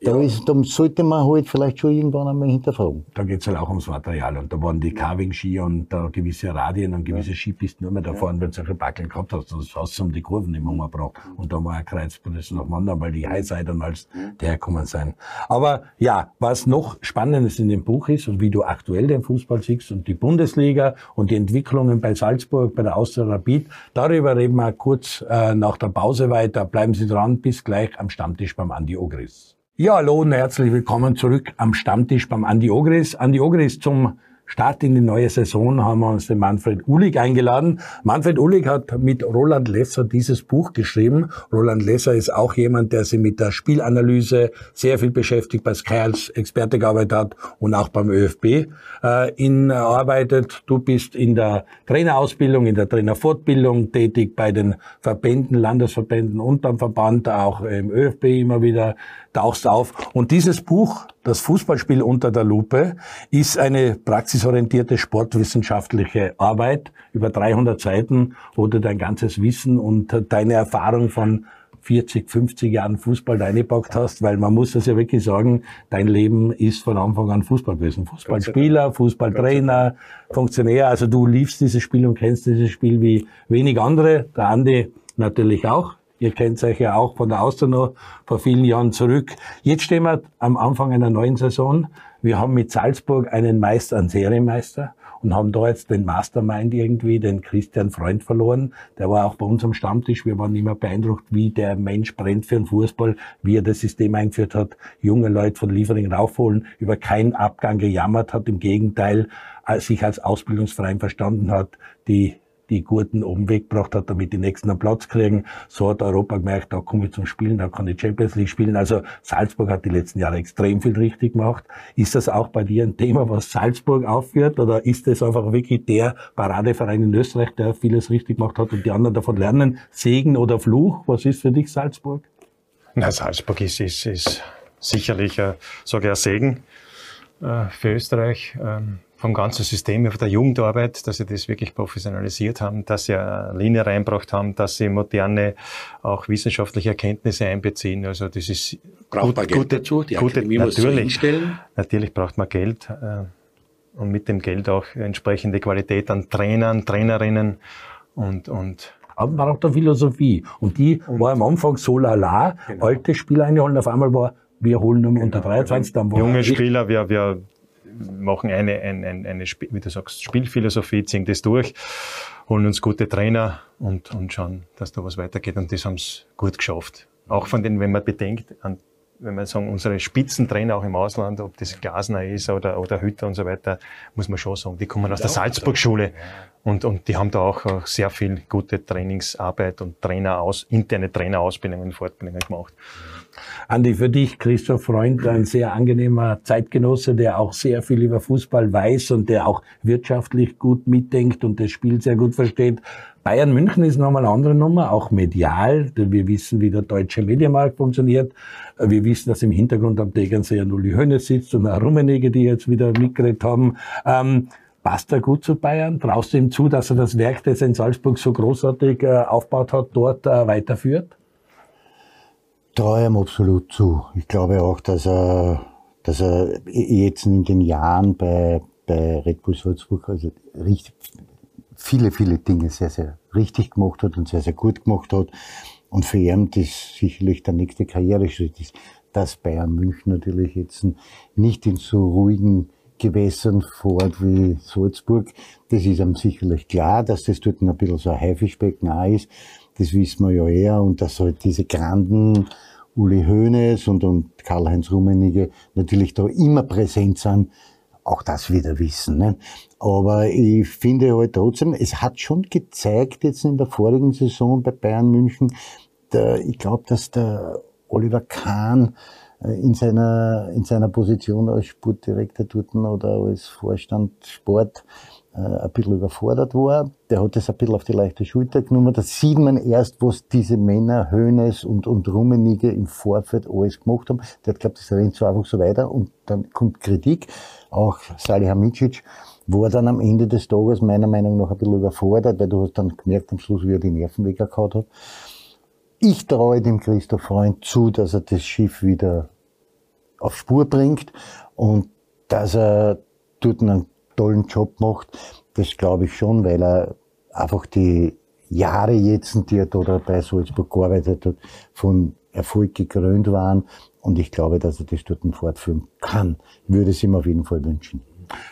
Da, Ja. ist, da sollte man halt vielleicht schon irgendwann einmal hinterfragen. Da geht's halt auch ums Material. Und da waren die Carving-Ski und da gewisse Radien und gewisse Skipisten nur mehr da fahren, wenn du solche Backeln gehabt hast. Das hast du um die Kurven nicht mehr umgebracht. Und da war ein Kreuzpress noch wandern, weil die Highsider als der gekommen sein. Aber ja, was noch Spannendes in dem Buch ist und wie du aktuell den Fußball siehst und die Bundesliga und die Entwicklungen bei Salzburg, bei der Austria Rapid, darüber reden wir kurz äh, nach der Pause weiter. Bleiben Sie dran, bis gleich am Stammtisch beim Andi Ogris. Ja, hallo und herzlich willkommen zurück am Stammtisch beim Andi Ogris. Andi Ogris zum Start in die neue Saison haben wir uns den Manfred Uhlig eingeladen. Manfred Uhlig hat mit Roland Lesser dieses Buch geschrieben. Roland Lesser ist auch jemand, der sich mit der Spielanalyse sehr viel beschäftigt, bei Sky als Experte gearbeitet hat und auch beim ÖFB äh, in, äh, arbeitet. Du bist in der Trainerausbildung, in der Trainerfortbildung tätig bei den Verbänden, Landesverbänden und beim Verband, auch im ÖFB immer wieder tauchst auf. Und dieses Buch, das Fußballspiel unter der Lupe, ist eine praxisorientierte sportwissenschaftliche Arbeit über 300 Seiten, wo du dein ganzes Wissen und deine Erfahrung von 40, 50 Jahren Fußball reingepackt hast, weil man muss das ja wirklich sagen, dein Leben ist von Anfang an Fußball gewesen. Fußballspieler, Fußballtrainer, Funktionär, also du liebst dieses Spiel und kennst dieses Spiel wie wenig andere. Der Andi natürlich auch. Ihr kennt euch ja auch von der noch vor vielen Jahren zurück. Jetzt stehen wir am Anfang einer neuen Saison. Wir haben mit Salzburg einen Meister, einen Serienmeister und haben da jetzt den Mastermind irgendwie, den Christian Freund verloren. Der war auch bei uns am Stammtisch. Wir waren immer beeindruckt, wie der Mensch brennt für den Fußball, wie er das System eingeführt hat, junge Leute von Liefering raufholen, über keinen Abgang gejammert hat, im Gegenteil, als sich als Ausbildungsverein verstanden hat, die die Gurten oben weggebracht hat, damit die Nächsten einen Platz kriegen. So hat Europa gemerkt, da komme ich zum Spielen, da kann ich Champions League spielen. Also Salzburg hat die letzten Jahre extrem viel richtig gemacht. Ist das auch bei dir ein Thema, was Salzburg aufführt? Oder ist das einfach wirklich der Paradeverein in Österreich, der vieles richtig gemacht hat und die anderen davon lernen? Segen oder Fluch? Was ist für dich Salzburg? Na, Salzburg ist, ist, ist sicherlich, äh, ein Segen äh, für Österreich. Ähm, vom ganzen System, von der Jugendarbeit, dass sie das wirklich professionalisiert haben, dass sie eine Linie reinbracht haben, dass sie moderne, auch wissenschaftliche Erkenntnisse einbeziehen. Also das ist Braucht man Geld dazu? Die Akademie muss so natürlich, natürlich braucht man Geld äh, und mit dem Geld auch entsprechende Qualität an Trainern, Trainerinnen und, und Aber man braucht eine Philosophie. Und die war am Anfang so lala, alte Spieler einholen, auf einmal war, wir holen nur unter 23, dann war junge Spieler, wir, wir machen eine, eine, eine, eine wie du sagst, Spielphilosophie, ziehen das durch, holen uns gute Trainer und, und schauen, dass da was weitergeht. Und das haben sie gut geschafft. Auch von den, wenn man bedenkt, an, wenn man sagen, unsere Spitzentrainer auch im Ausland, ob das Glasner ist oder, oder Hütter und so weiter, muss man schon sagen, die kommen aus der Salzburg-Schule. Und, und die haben da auch, sehr viel gute Trainingsarbeit und Trainer aus, interne Trainerausbildungen und Fortbildungen gemacht. Andi, für dich, Christoph Freund, ein sehr angenehmer Zeitgenosse, der auch sehr viel über Fußball weiß und der auch wirtschaftlich gut mitdenkt und das Spiel sehr gut versteht. Bayern München ist nochmal eine andere Nummer, auch medial. denn Wir wissen, wie der deutsche Medienmarkt funktioniert. Wir wissen, dass im Hintergrund am Tegernsee ein Uli sitzt und ein Rummenigge, die jetzt wieder mitgeredet haben. Ähm, Passt er gut zu Bayern? Traust du ihm zu, dass er das Werk, das er in Salzburg so großartig äh, aufgebaut hat, dort äh, weiterführt? Traue ihm absolut zu. Ich glaube auch, dass er, dass er jetzt in den Jahren bei, bei Red Bull Salzburg also richtig, viele, viele Dinge sehr, sehr richtig gemacht hat und sehr, sehr gut gemacht hat. Und für ihn das sicherlich der nächste Karriereschritt ist, dass Bayern München natürlich jetzt nicht in so ruhigen Gewässern fährt wie Salzburg. Das ist ihm sicherlich klar, dass das dort ein bisschen so ein Haifischbecken auch ist. Das wissen wir ja eher. Und dass halt diese Granden, Uli Hoeneß und, und Karl-Heinz Rummenigge natürlich da immer präsent sind. Auch das wieder wissen. Ne? Aber ich finde halt trotzdem, es hat schon gezeigt jetzt in der vorigen Saison bei Bayern München, der, ich glaube, dass der Oliver Kahn äh, in seiner, in seiner Position als Sportdirektor dort oder als Vorstand Sport äh, ein bisschen überfordert war. Der hat das ein bisschen auf die leichte Schulter genommen. Da sieht man erst, was diese Männer, Hönes und, und Rummenigge im Vorfeld alles gemacht haben. Der hat glaubt, das rennt so einfach so weiter und dann kommt Kritik. Auch Salihamidzic war dann am Ende des Tages meiner Meinung nach ein bisschen überfordert, weil du hast dann gemerkt am Schluss, wie er die Nerven weggehauen hat. Ich traue dem Christoph Freund zu, dass er das Schiff wieder auf Spur bringt und dass er dort einen tollen Job macht. Das glaube ich schon, weil er einfach die Jahre jetzt, die er da bei Salzburg gearbeitet hat, von Erfolg gekrönt waren. Und ich glaube, dass er das dort fortführen kann. Würde es ihm auf jeden Fall wünschen.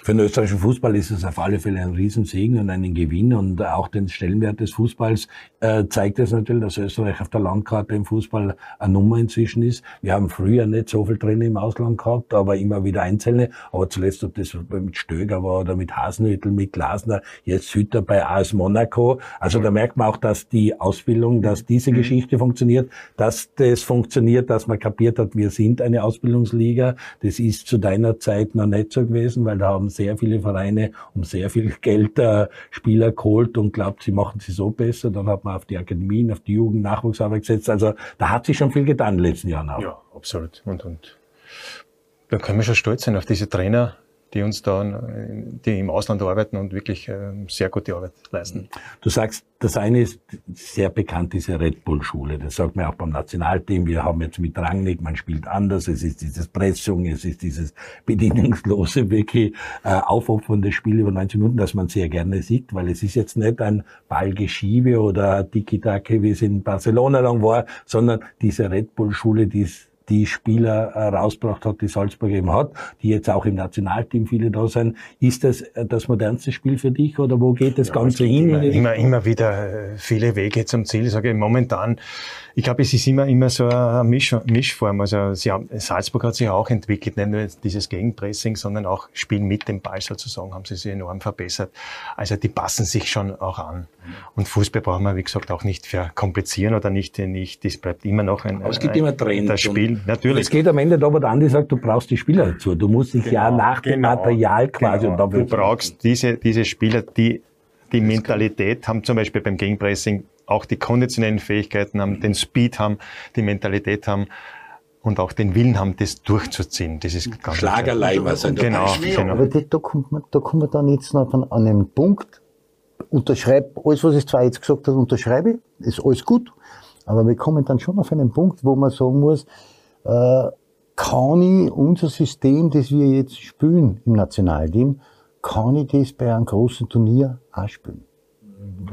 Für den österreichischen Fußball ist es auf alle Fälle ein Riesensegen und einen Gewinn und auch den Stellenwert des Fußballs äh, zeigt es natürlich, dass Österreich auf der Landkarte im Fußball eine Nummer inzwischen ist. Wir haben früher nicht so viel Trainer im Ausland gehabt, aber immer wieder einzelne. Aber zuletzt, ob das mit Stöger war oder mit Hasenhüttel, mit Glasner, jetzt Hütter bei AS Monaco. Also da merkt man auch, dass die Ausbildung, dass diese Geschichte funktioniert, dass das funktioniert, dass man kapiert hat, wir sind eine Ausbildungsliga. Das ist zu deiner Zeit noch nicht so gewesen, weil da haben sehr viele Vereine um sehr viel Geld äh, Spieler geholt und glaubt, sie machen sie so besser. Dann hat man auf die Akademien, auf die Jugend, Nachwuchsarbeit gesetzt. Also da hat sich schon viel getan in den letzten Jahren auch. Ja, absolut. Und, und da können wir schon stolz sein auf diese Trainer, die uns da, die im Ausland arbeiten und wirklich äh, sehr gute Arbeit leisten. Du sagst, das eine ist sehr bekannt, diese Red Bull Schule. Das sagt man auch beim Nationalteam. Wir haben jetzt mit Rangnick, man spielt anders. Es ist dieses Pressung, es ist dieses bedingungslose, wirklich äh, aufopfernde Spiel über 90 Minuten, das man sehr gerne sieht, weil es ist jetzt nicht ein Ballgeschiebe oder Tiki-Taka, wie es in Barcelona lang war, sondern diese Red Bull Schule, die ist die Spieler äh, rausgebracht hat, die Salzburg eben hat, die jetzt auch im Nationalteam viele da sind. Ist das äh, das modernste Spiel für dich oder wo geht das ja, Ganze hin? Immer, immer, immer wieder äh, viele Wege zum Ziel. Ich sage momentan, ich glaube, es ist immer, immer so eine Misch, Mischform. Also sie haben, Salzburg hat sich auch entwickelt, nicht nur dieses Gegenpressing, sondern auch Spielen mit dem Ball sozusagen, haben sie sich enorm verbessert. Also die passen sich schon auch an. Und Fußball brauchen wir, wie gesagt, auch nicht verkomplizieren oder nicht, nicht, das bleibt immer noch ein, Aber es gibt ein, immer Trend. Das Spiel natürlich. Es geht am Ende da, wo der Andi sagt, du brauchst die Spieler dazu. Du musst dich genau, ja nach genau, dem Material quasi. Genau. du brauchst diese, diese Spieler, die die Mentalität haben, zum Beispiel beim Gegenpressing, auch die konditionellen Fähigkeiten haben, den Speed haben, die Mentalität haben und auch den Willen haben, das durchzuziehen. Das ist ganz Schlagerleiber sind genau, genau. Aber da, da, kommt man, da kommt man dann jetzt noch an, an einen Punkt, unterschreibe, alles was ich zwar jetzt gesagt habe, unterschreibe, ist alles gut, aber wir kommen dann schon auf einen Punkt, wo man sagen muss, äh, kann ich unser System, das wir jetzt spielen im Nationalteam, kann ich das bei einem großen Turnier auch spielen?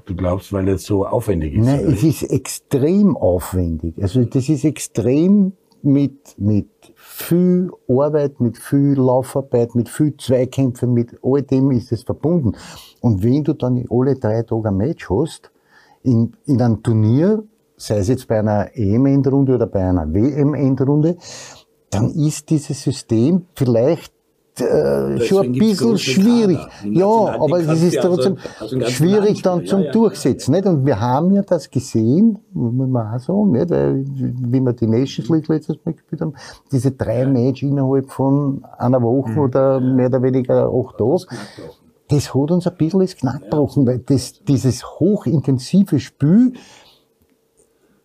Du glaubst, weil es so aufwendig ist? Nein, es ist extrem aufwendig. Also das ist extrem mit, mit viel Arbeit, mit viel Laufarbeit, mit viel Zweikämpfen, mit all dem ist es verbunden. Und wenn du dann alle drei Tage ein Match hast, in, in einem Turnier, sei es jetzt bei einer EM-Endrunde oder bei einer WM-Endrunde, dann ist dieses System vielleicht äh, schon ein bisschen schwierig. Ja, aber es ist trotzdem also, also schwierig dann zum ja, Durchsetzen. Ja, ja. Nicht? Und wir haben ja das gesehen, muss man auch sagen, nicht? Weil, wie wir die Nations League letztes Mal gespielt haben, diese drei Match innerhalb von einer Woche mhm. oder mehr oder weniger acht Tage, das hat uns ein bisschen das Knack gebrochen, weil das, dieses hochintensive Spiel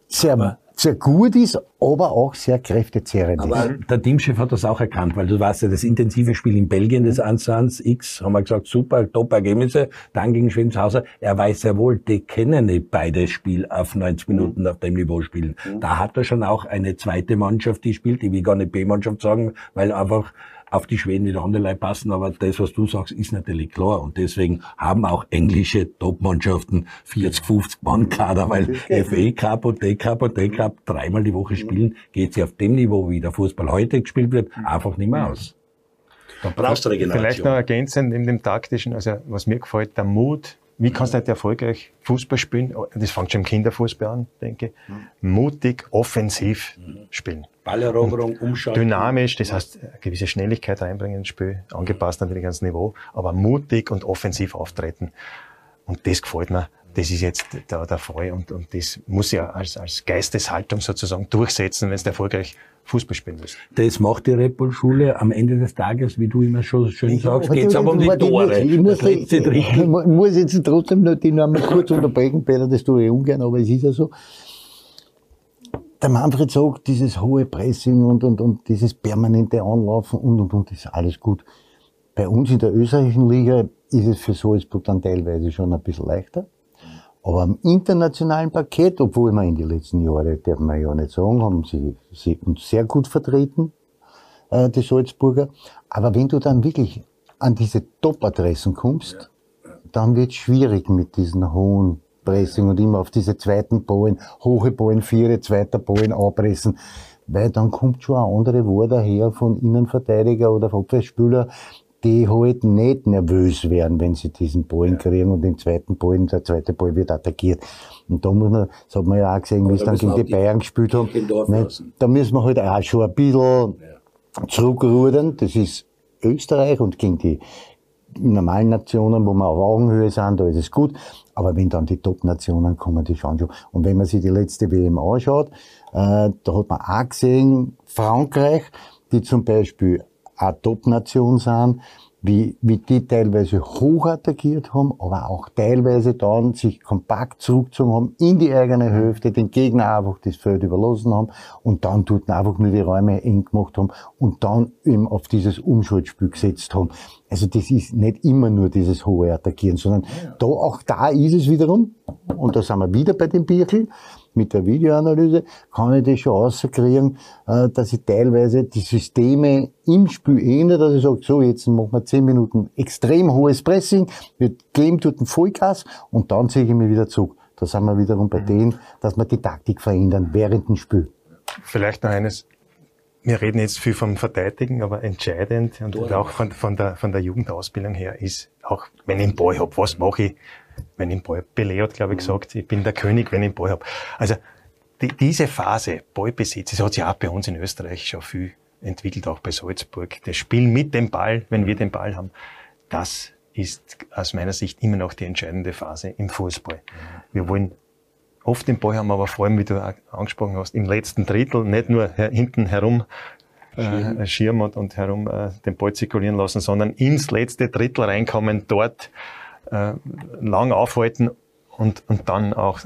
sehr sehr gut ist, aber auch sehr kräftezehrend aber ist. der Teamchef hat das auch erkannt, weil du weißt ja, das intensive Spiel in Belgien des Ansans X, haben wir gesagt, super, top Ergebnisse, dann gegen Schwenzhauser. Er weiß sehr wohl, die kennen nicht beide Spiel auf 90 mhm. Minuten auf dem Niveau spielen. Mhm. Da hat er schon auch eine zweite Mannschaft, die spielt, ich will gar nicht B-Mannschaft sagen, weil einfach auf die Schweden wieder andere passen, aber das, was du sagst, ist natürlich klar. Und deswegen haben auch englische Top-Mannschaften 40, 50 Mann Kader, weil FA Cup und D-Cup und D-Cup dreimal die Woche spielen, geht sie auf dem Niveau, wie der Fußball heute gespielt wird, einfach nicht mehr aus. Da brauchst du Regeneration. Vielleicht noch ergänzend in dem taktischen, also was mir gefällt, der Mut, wie kannst du heute erfolgreich Fußball spielen? Das fängt schon im Kinderfußball an, denke ich. Mutig, offensiv spielen. Balleroberung, Umschalten. Dynamisch, das heißt, eine gewisse Schnelligkeit reinbringen ins Spiel, angepasst natürlich ans Niveau, aber mutig und offensiv auftreten. Und das gefällt mir. Das ist jetzt der, der Fall und, und das muss ja als, als Geisteshaltung sozusagen durchsetzen, wenn es erfolgreich Fußball spielen willst. Das macht die Red Bull Schule am Ende des Tages, wie du immer schon schön Ich- sagst, geht es aber um die Tore. muss- Ich muss, ich, ich muss jetzt trotzdem noch die noch mal kurz unterbrechen, Peter, das tue ich ungern, aber es ist ja so. Der Manfred sagt, dieses hohe Pressing und, und, und dieses permanente Anlaufen und, und, und, ist alles gut. Bei uns in der österreichischen Liga ist es für Salzburg dann teilweise schon ein bisschen leichter. Aber am internationalen Parkett, obwohl wir in den letzten Jahren, darf man ja nicht sagen, haben sie, sie uns sehr gut vertreten, äh, die Salzburger. Aber wenn du dann wirklich an diese Top-Adressen kommst, dann wird es schwierig mit diesen hohen Pressing und immer auf diese zweiten Ballen, hohe Ballen, vierte, zweiter Ballen abpressen. Weil dann kommt schon ein andere Wort daher von Innenverteidiger oder von Abwehrspieler, die halt nicht nervös werden, wenn sie diesen Ballen kriegen und den zweiten Ballen, der zweite Ball wird attackiert. Und da muss man, das hat man ja auch gesehen, wie es da dann gegen die die Bayern gespielt haben. Da müssen wir halt auch schon ein bisschen zurückrudern. Das ist Österreich und gegen die normalen Nationen, wo wir auf Augenhöhe sind, da ist es gut. Aber wenn dann die Top-Nationen kommen, die schauen schon. Und wenn man sich die letzte WM anschaut, äh, da hat man auch gesehen, Frankreich, die zum Beispiel eine Top-Nation sind, wie, wie die teilweise hoch attackiert haben, aber auch teilweise dann sich kompakt zurückgezogen haben in die eigene Hälfte, den Gegner einfach das Feld überlassen haben und dann dort einfach nur die Räume eng gemacht haben und dann eben auf dieses Umschaltspiel gesetzt haben. Also das ist nicht immer nur dieses hohe Attackieren, sondern da, auch da ist es wiederum, und da sind wir wieder bei dem Birkel, mit der Videoanalyse kann ich das schon rauskriegen, äh, dass ich teilweise die Systeme im Spiel ändere, dass ich sage, so, jetzt machen wir 10 Minuten extrem hohes Pressing, wir kleben dort ein Vollgas und dann ziehe ich mich wieder zurück. Da sind wir wiederum bei denen, dass wir die Taktik verändern während dem Spiel. Vielleicht noch eines. Wir reden jetzt viel vom Verteidigen, aber entscheidend und auch von, von, der, von der Jugendausbildung her ist auch, wenn ich einen Ball hab, was mache ich, wenn ich einen Ball, Pelé hat, glaube ich, gesagt, ich bin der König, wenn ich einen Ball hab. Also, die, diese Phase, Ballbesitz, das hat sich auch bei uns in Österreich schon viel entwickelt, auch bei Salzburg. Das Spiel mit dem Ball, wenn wir den Ball haben, das ist aus meiner Sicht immer noch die entscheidende Phase im Fußball. Wir wollen oft den Ball haben, aber vor allem, wie du angesprochen hast, im letzten Drittel nicht nur hinten herum äh, schirmen und, und herum äh, den Ball zirkulieren lassen, sondern ins letzte Drittel reinkommen, dort äh, lang aufhalten und, und dann auch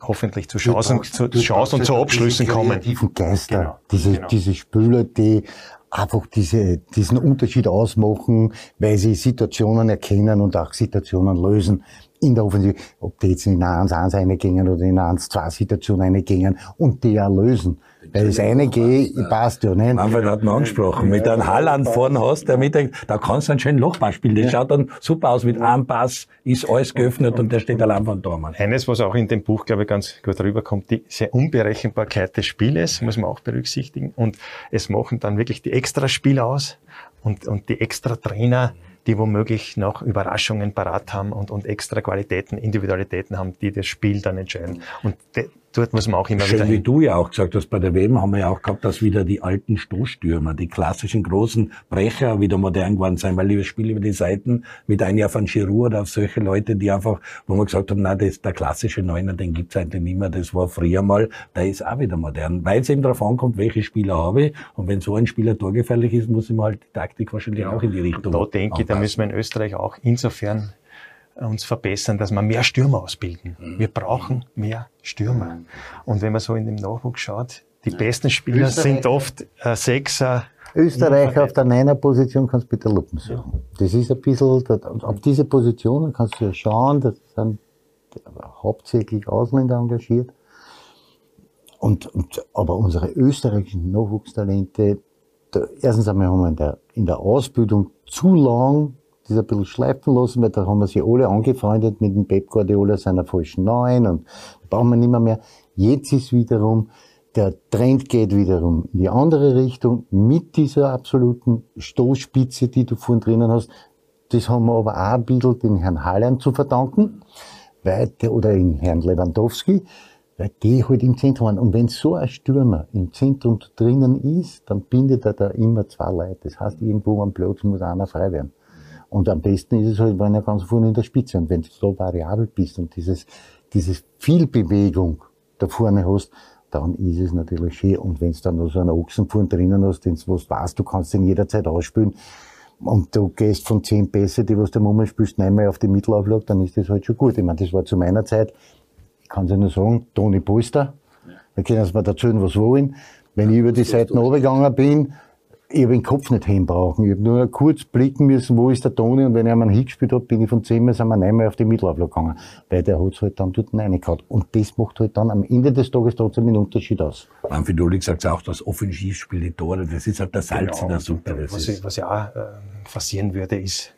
hoffentlich zu Chancen, zu Chancen und zu Abschlüssen kommen. Geister, Genau, diese, genau. diese Spieler, die einfach diese, diesen Unterschied ausmachen, weil sie Situationen erkennen und auch Situationen lösen in der Offensive, ob die jetzt in eine 1-1 reingingen oder in eine 1-2-Situation reingingen und die auch lösen. Weil das eine geht, passt ja nicht. Manfred hat mir angesprochen, mit einem Halland vorne hast, der mitdenkt, da kannst du einen schönen Lochpass spielen. Das schaut dann super aus. Mit einem Pass ist alles geöffnet und der steht allein vor dem Tormann. Eines, was auch in dem Buch, glaube ich, ganz gut rüberkommt, die sehr Unberechenbarkeit des Spieles, muss man auch berücksichtigen. Und es machen dann wirklich die Extraspieler aus und, und die Extra-Trainer, die womöglich noch Überraschungen parat haben und, und extra Qualitäten, Individualitäten haben, die das Spiel dann entscheiden. Und de, dort muss man auch immer wieder Schön, wie hin. du ja auch gesagt hast, bei der WM haben wir ja auch gehabt, dass wieder die alten Stoßstürmer, die klassischen großen Brecher wieder modern geworden sind, weil ich spiele über die Seiten mit einem Jahr von Giroud oder auf solche Leute, die einfach, wo wir gesagt haben, nein, das, der klassische Neuner, den gibt's eigentlich nicht mehr, das war früher mal, der ist auch wieder modern, weil es eben darauf ankommt, welche Spieler habe ich. Und wenn so ein Spieler torgefährlich ist, muss ich mal halt die Taktik wahrscheinlich auch in die Richtung Da denke ich, da müssen wir in Österreich auch insofern uns verbessern, dass wir mehr Stürmer ausbilden. Mhm. Wir brauchen mehr Stürmer. Und wenn man so in dem Nachwuchs schaut, die besten Spieler Österreich- sind oft äh, Sechser. Österreicher auf der Neiner-Position kannst du bitte Lupen suchen. Das ist ein bisschen, da- auf diese Positionen kannst du ja schauen, da sind hauptsächlich Ausländer engagiert. Und, und, aber unsere österreichischen Nachwuchstalente, da, erstens einmal haben wir in der, in der Ausbildung zu lang das ein bisschen schleifen lassen, weil da haben wir sich alle angefreundet mit dem Pep Guardiola seiner falschen Neuen und brauchen wir nicht mehr mehr. Jetzt ist wiederum, der Trend geht wiederum in die andere Richtung mit dieser absoluten Stoßspitze, die du vorhin drinnen hast. Das haben wir aber auch ein bisschen den Herrn Haaland zu verdanken, weil der, oder den Herrn Lewandowski, weil die halt im Zentrum waren. Und wenn so ein Stürmer im Zentrum drinnen ist, dann bindet er da immer zwei Leute. Das heißt, irgendwo am Platz muss einer frei werden. Und am besten ist es halt, wenn er ganz vorne in der Spitze und wenn du so variabel bist und dieses, dieses viel Bewegung da vorne hast, dann ist es natürlich schön. Und wenn du dann noch so einen Ochsenfuhren drinnen hast, den du weißt, du kannst den jederzeit ausspielen, und du gehst von zehn Pässe, die was der Mummel spielst, neunmal auf die Mittelauflage, dann ist das halt schon gut. Ich meine, das war zu meiner Zeit, ich kann es ja nur sagen, Toni Polster. Da können sie mir erzählen, was wollen. Wenn ich über die Seiten runtergegangen bin, ich habe den Kopf nicht hinbrauchen. Ich habe nur kurz blicken müssen, wo ist der Toni, und wenn er einen hingespielt hat, bin ich von zehnmal, sind wir neunmal auf die Mittelauflage gegangen. Weil der hat es halt dann dort reingehauen. Und das macht halt dann am Ende des Tages trotzdem einen Unterschied aus. Manfred Ulrich sagt auch, das Offensivspiel, die Tore, das ist halt der Salz genau. in der Suppe. Was ich, was ich auch äh, würde, ist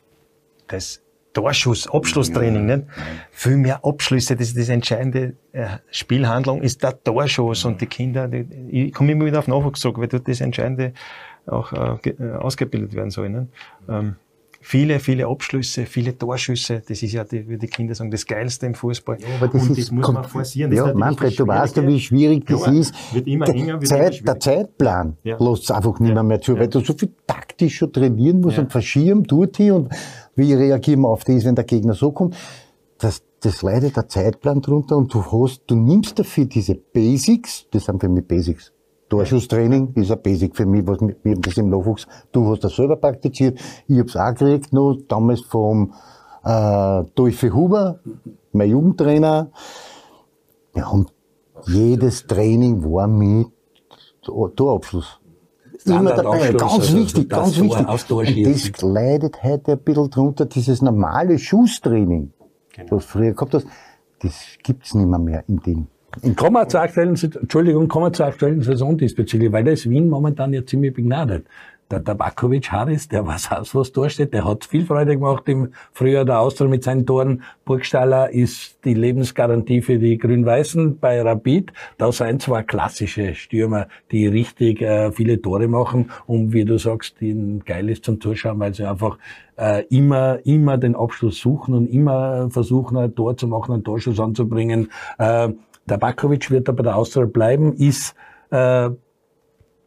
das Torschuss, Abschlusstraining, nicht? Viel mehr Abschlüsse, das ist das entscheidende äh, Spielhandlung, ist der Torschuss und die Kinder, die, ich komme immer wieder auf Nachwuchs zurück, weil dort das Entscheidende auch äh, äh, ausgebildet werden soll. Ne? Ähm, viele, viele Abschlüsse, viele Torschüsse, das ist ja, die, wie die Kinder sagen, das Geilste im Fußball. Ja, aber das und ist, das muss man forcieren. ja, Manfred, du weißt ja, wie schwierig das ja, ist. Wird immer der, enger, wird Zeit, der Zeitplan ja. lässt es einfach nicht mehr, mehr zu, weil du so viel taktisch schon trainieren musst und verschieben tut hier und wie reagieren wir auf das, wenn der Gegner so kommt. Das, das leidet der Zeitplan drunter und du hast, du nimmst dafür diese Basics, das sind für mich Basics, Torschusstraining ist ein Basic für mich, was wir das im Nachwuchs. Du hast das selber praktiziert, ich hab's auch gekriegt noch, damals vom äh, Dolphy Huber, mein Jugendtrainer. Ja, und jedes Training war mit Torabschluss. Immer dabei, ganz also wichtig, ganz wichtig. Das leidet heute ein bisschen drunter, dieses normale Schusstraining, genau. was du früher gehabt hast, das gibt's nicht mehr, mehr in dem Kommen wir zur aktuellen, Entschuldigung, kommen wir zur aktuellen Saison diesbezüglich, weil da ist Wien momentan ja ziemlich begnadet. Der Tabakovic Harris, der weiß aus, was da steht, der hat viel Freude gemacht im Frühjahr der Austria mit seinen Toren. Burgstaller ist die Lebensgarantie für die Grün-Weißen bei Rapid. Da sind zwar klassische Stürmer, die richtig äh, viele Tore machen und wie du sagst, die geil ist zum Zuschauen, weil sie einfach äh, immer, immer den Abschluss suchen und immer versuchen, ein Tor zu machen, einen Torschuss anzubringen. Äh, der Bakovic wird aber der Austria bleiben. Ist äh,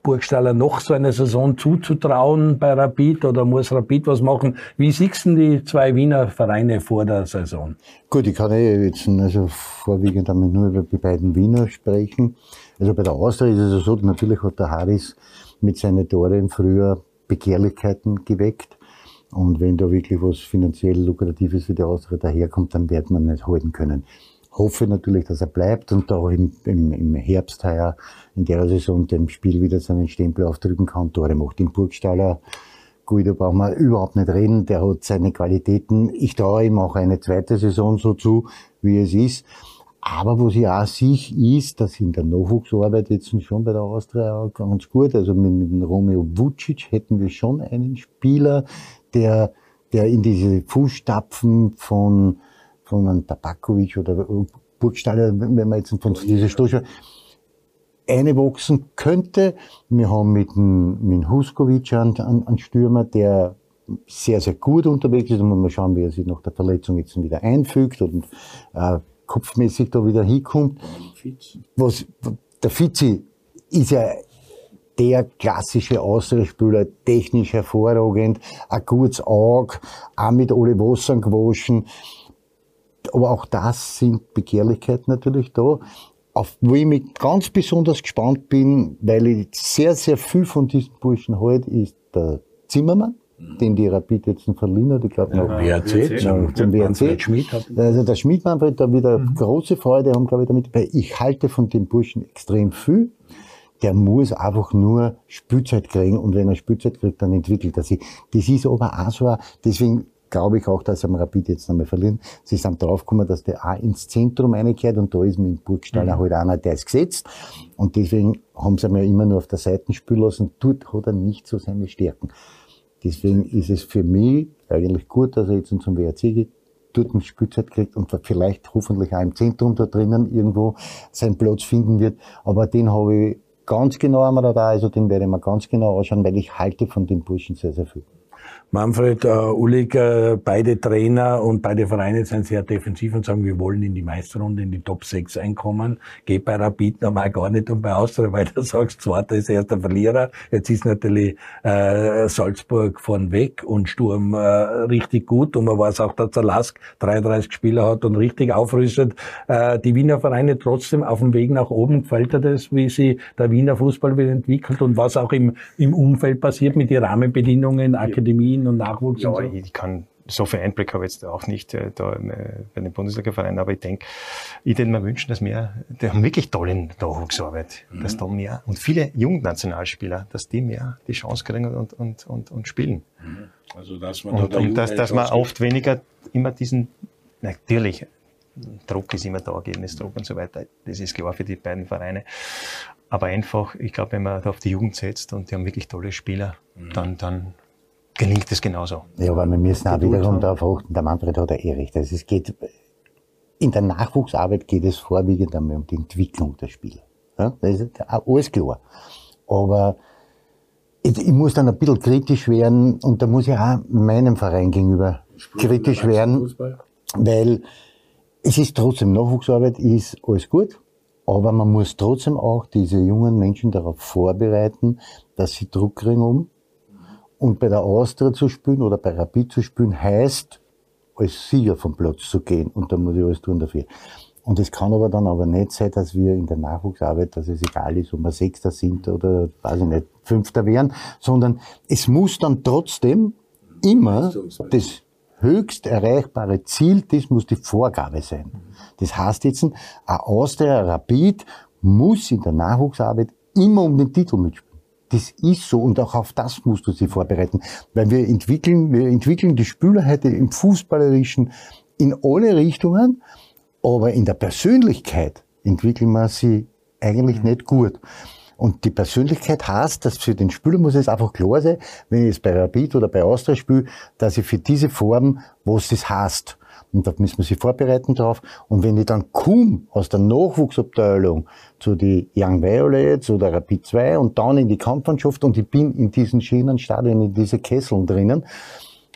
Burgstaller noch so eine Saison zuzutrauen bei Rapid oder muss Rapid was machen? Wie siehst du die zwei Wiener Vereine vor der Saison? Gut, ich kann eh jetzt also vorwiegend damit nur über die beiden Wiener sprechen. Also bei der Austria ist es so, natürlich hat der Harris mit seinen Tore im Frühjahr Begehrlichkeiten geweckt. Und wenn da wirklich was finanziell Lukratives für die Austria daherkommt, dann wird man nicht halten können hoffe natürlich, dass er bleibt und da im, im, im Herbst heuer in der Saison dem Spiel wieder seinen Stempel aufdrücken kann. Tore macht in Burgstaller. Guido brauchen wir überhaupt nicht reden. Der hat seine Qualitäten. Ich traue ihm auch eine zweite Saison so zu, wie es ist. Aber was ich auch sehe, ist, dass in der Nachwuchsarbeit jetzt schon bei der Austria auch ganz gut, also mit, mit Romeo Vucic hätten wir schon einen Spieler, der, der in diese Fußstapfen von von einem Tabakovic oder Burgstaller, wenn man jetzt von dieser Stoße einwachsen könnte. Wir haben mit dem, mit dem Huskovic einen, einen Stürmer, der sehr, sehr gut unterwegs ist. Da muss man schauen, wie er sich nach der Verletzung jetzt wieder einfügt und äh, kopfmäßig da wieder hinkommt. Was, der Fizi ist ja der klassische Außenspieler, technisch hervorragend, ein gutes Auge, auch mit alle Wassern gewaschen aber auch das sind Begehrlichkeiten natürlich da. Auf wo ich mich ganz besonders gespannt bin, weil ich sehr, sehr viel von diesen Burschen halte, ist der Zimmermann, den die Rapid jetzt verliehen hat. Ich glaube, noch WRC, zum, zum WRC. Also der Schmidmann wird da wieder mhm. große Freude haben, glaube ich, damit. Weil ich halte von dem Burschen extrem viel. Der muss einfach nur Spielzeit kriegen und wenn er Spielzeit kriegt, dann entwickelt er sich. Das ist aber auch so, deswegen glaube ich auch, dass sie am Rapid jetzt nochmal verlieren. Sie sind draufgekommen, dass der auch ins Zentrum reingehört und da ist mit dem Burgstaller mhm. halt einer, der ist gesetzt. Und deswegen haben sie ihn ja immer nur auf der Seite spielen lassen. Dort hat er nicht so seine Stärken. Deswegen ist es für mich eigentlich gut, dass er jetzt zum WRC geht, dort eine Spielzeit kriegt und vielleicht hoffentlich auch im Zentrum da drinnen irgendwo seinen Platz finden wird. Aber den habe ich ganz genau am Radar, also den werde ich mir ganz genau anschauen, weil ich halte von den Burschen sehr, sehr viel. Manfred, äh, Ulig, äh, beide Trainer und beide Vereine sind sehr defensiv und sagen, wir wollen in die Meisterrunde, in die Top 6 einkommen. Geht bei Rapid normal gar nicht und bei Austria, weil du sagst, zweiter ist erst der Verlierer. Jetzt ist natürlich äh, Salzburg vorn weg und Sturm äh, richtig gut und man weiß auch, dass der Lask 33 Spieler hat und richtig aufrüstet. Äh, die Wiener Vereine trotzdem auf dem Weg nach oben. Gefällt dir das, wie sich der Wiener Fußball wird entwickelt und was auch im, im Umfeld passiert mit den Rahmenbedingungen, Akademien? Kinder und Nachwuchs? Ja, und so? ich kann so viel Einblick habe ich jetzt auch nicht äh, da äh, bei den Bundesliga-Vereinen, aber ich denke, ich würde mir wünschen, dass mehr, die haben wirklich tolle Nachwuchsarbeit, mhm. dass da mehr und viele Jugendnationalspieler, dass die mehr die Chance kriegen und, und, und, und spielen. Mhm. Also dass man und, da und dass, dass man oft weniger immer diesen, natürlich, Druck ist immer da, Ergebnisdruck und so weiter, das ist klar für die beiden Vereine. Aber einfach, ich glaube, wenn man da auf die Jugend setzt und die haben wirklich tolle Spieler, mhm. dann, dann gelingt es genauso. Ja, aber wir müssen auch wiederum darauf achten, der Manfred hat ja eh recht. Also es geht, in der Nachwuchsarbeit geht es vorwiegend einmal um die Entwicklung der Spieler. Ja, das ist alles klar. Aber ich, ich, muss dann ein bisschen kritisch werden und da muss ich auch meinem Verein gegenüber kritisch werden, weil es ist trotzdem, Nachwuchsarbeit ist alles gut, aber man muss trotzdem auch diese jungen Menschen darauf vorbereiten, dass sie Druck kriegen um, und bei der Austria zu spielen oder bei Rapid zu spielen, heißt, als Sieger vom Platz zu gehen. Und da muss ich alles tun dafür. Und es kann aber dann aber nicht sein, dass wir in der Nachwuchsarbeit, dass es egal ist, ob wir Sechster sind oder, weiß ich nicht, Fünfter wären, sondern es muss dann trotzdem immer das höchst erreichbare Ziel, das muss die Vorgabe sein. Das heißt jetzt, ein Austria, Rapid muss in der Nachwuchsarbeit immer um den Titel mitspielen. Das ist so und auch auf das musst du sie vorbereiten. Weil wir entwickeln, wir entwickeln die Spieler heute im Fußballerischen in alle Richtungen, aber in der Persönlichkeit entwickeln wir sie eigentlich mhm. nicht gut. Und die Persönlichkeit heißt, dass für den Spieler muss es einfach klar sein, wenn ich jetzt bei Rapid oder bei Austria spiele, dass ich für diese Form, was das heißt. Und da müssen wir sich vorbereiten drauf. Und wenn ich dann komme aus der Nachwuchsabteilung zu die Young Violets oder Rapid 2 und dann in die Kampfmannschaft und ich bin in diesen Schienenstadien, in diese Kesseln drinnen,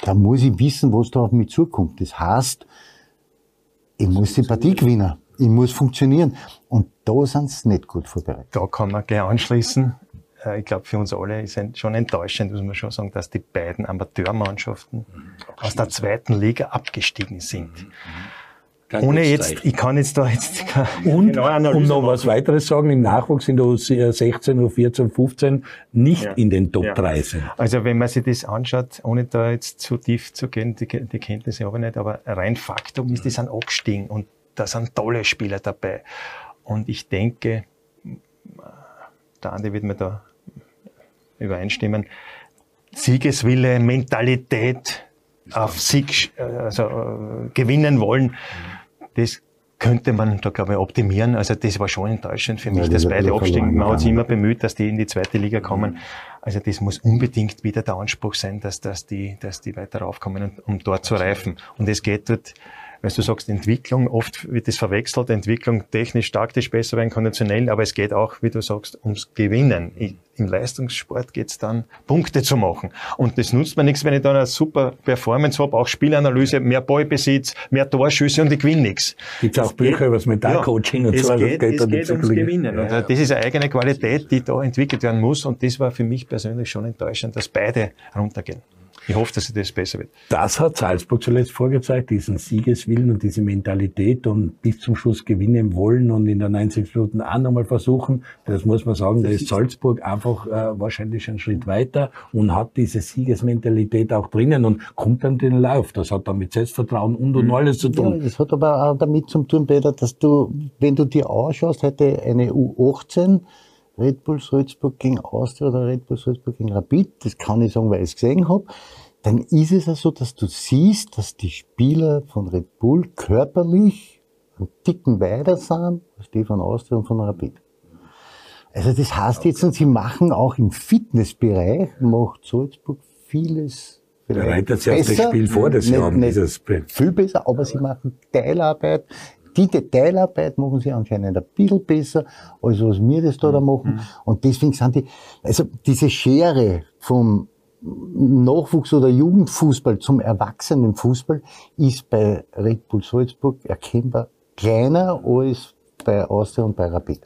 dann muss ich wissen, was da auf mich zukommt. Das heißt, ich muss Sympathie gewinnen. Ich muss funktionieren. Und da sind sie nicht gut vorbereitet. Da kann man gleich anschließen. Äh, ich glaube, für uns alle ist schon enttäuschend, muss man schon sagen, dass die beiden Amateurmannschaften mhm. aus der zweiten Liga abgestiegen sind. Mhm. Kein Ohne jetzt, ich kann jetzt da jetzt Und, genau um noch was weiteres sagen, im Nachwuchs sind U16, U14, 15 nicht ja. in den Top ja. 3 sind. Also wenn man sich das anschaut, ohne da jetzt zu tief zu gehen, die, die Kenntnisse habe ich nicht, aber rein Faktum ist, die sind abgestiegen und da sind tolle Spieler dabei. Und ich denke, der Andi wird mir da übereinstimmen. Siegeswille, Mentalität, auf Sieg also, äh, gewinnen wollen, das könnte man da, glaube ich, optimieren. Also das war schon enttäuschend für mich, ja, dass beide abstiegen. Man hat sich immer bemüht, dass die in die zweite Liga kommen. Also das muss unbedingt wieder der Anspruch sein, dass, dass, die, dass die weiter raufkommen, um dort zu reifen. Und es geht dort wenn du sagst Entwicklung, oft wird das verwechselt, Entwicklung technisch, taktisch besser werden, konditionell, aber es geht auch, wie du sagst, ums Gewinnen. Im Leistungssport geht es dann, Punkte zu machen. Und das nutzt mir nichts, wenn ich dann eine super Performance habe, auch Spielanalyse, mehr Ballbesitz, mehr Torschüsse und ich gewinne nichts. Gibt auch Bücher über das Mentalcoaching ja, und so. Geht, es geht, es geht ums Gewinnen. Ja, ja. Das ist eine eigene Qualität, die da entwickelt werden muss und das war für mich persönlich schon enttäuschend, dass beide runtergehen. Ich hoffe, dass das besser wird. Das hat Salzburg zuletzt vorgezeigt, diesen Siegeswillen und diese Mentalität und bis zum Schluss gewinnen wollen und in der 90 Minuten auch nochmal versuchen. Das muss man sagen, da ist Salzburg einfach äh, wahrscheinlich einen Schritt weiter und hat diese Siegesmentalität auch drinnen und kommt dann den Lauf. Das hat dann mit Selbstvertrauen und und mhm. alles zu tun. Ja, das hat aber auch damit zu tun, Peter, dass du, wenn du dir anschaust, hätte eine U18 Red Bull Salzburg gegen Austria oder Red Bull Salzburg gegen Rapid, das kann ich sagen, weil ich es gesehen habe, dann ist es ja so, dass du siehst, dass die Spieler von Red Bull körperlich einen Ticken weiter sind als die von Austria und von Rapid. Also das heißt jetzt, und sie machen auch im Fitnessbereich, macht Salzburg vieles Bereitet sich auf das Spiel vor, das sie haben, dieses Viel besser, aber sie machen Teilarbeit, die Detailarbeit machen sie anscheinend ein bisschen besser, als was wir das da, da machen. Mhm. Und deswegen sind die, also diese Schere vom Nachwuchs- oder Jugendfußball zum Erwachsenenfußball ist bei Red Bull Salzburg erkennbar kleiner als bei Austria und bei Rapid.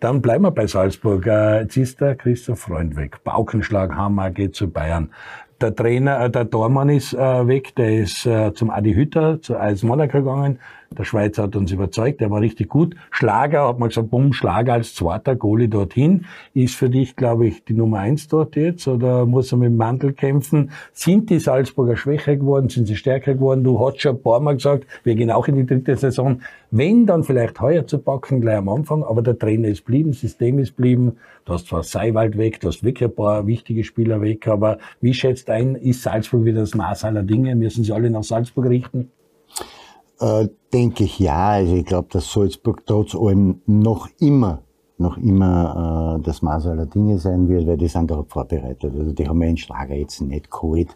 Dann bleiben wir bei Salzburg. Äh, jetzt ist der Christoph Freund weg. Baukenschlag, Hammer geht zu Bayern. Der Trainer, äh, der Dormann ist äh, weg, der ist zum Adi Hütter, zu AS Monaco gegangen. Der Schweizer hat uns überzeugt, der war richtig gut. Schlager, hat man gesagt, bumm, Schlager als zweiter Goalie dorthin. Ist für dich, glaube ich, die Nummer eins dort jetzt oder muss er mit dem Mantel kämpfen? Sind die Salzburger schwächer geworden? Sind sie stärker geworden? Du hast schon ein paar Mal gesagt, wir gehen auch in die dritte Saison. Wenn, dann vielleicht heuer zu packen, gleich am Anfang, aber der Trainer ist blieben, System ist blieben. Du hast zwar Seiwald weg, du hast wirklich ein paar wichtige Spieler weg, aber wie schätzt ein, ist Salzburg wieder das Maß aller Dinge? Müssen sie alle nach Salzburg richten? Äh, denke ich ja. Also ich glaube, dass Salzburg trotz allem noch immer noch immer äh, das Maß aller Dinge sein wird, weil die sind darauf vorbereitet. Also die haben einen Schlager jetzt nicht geholt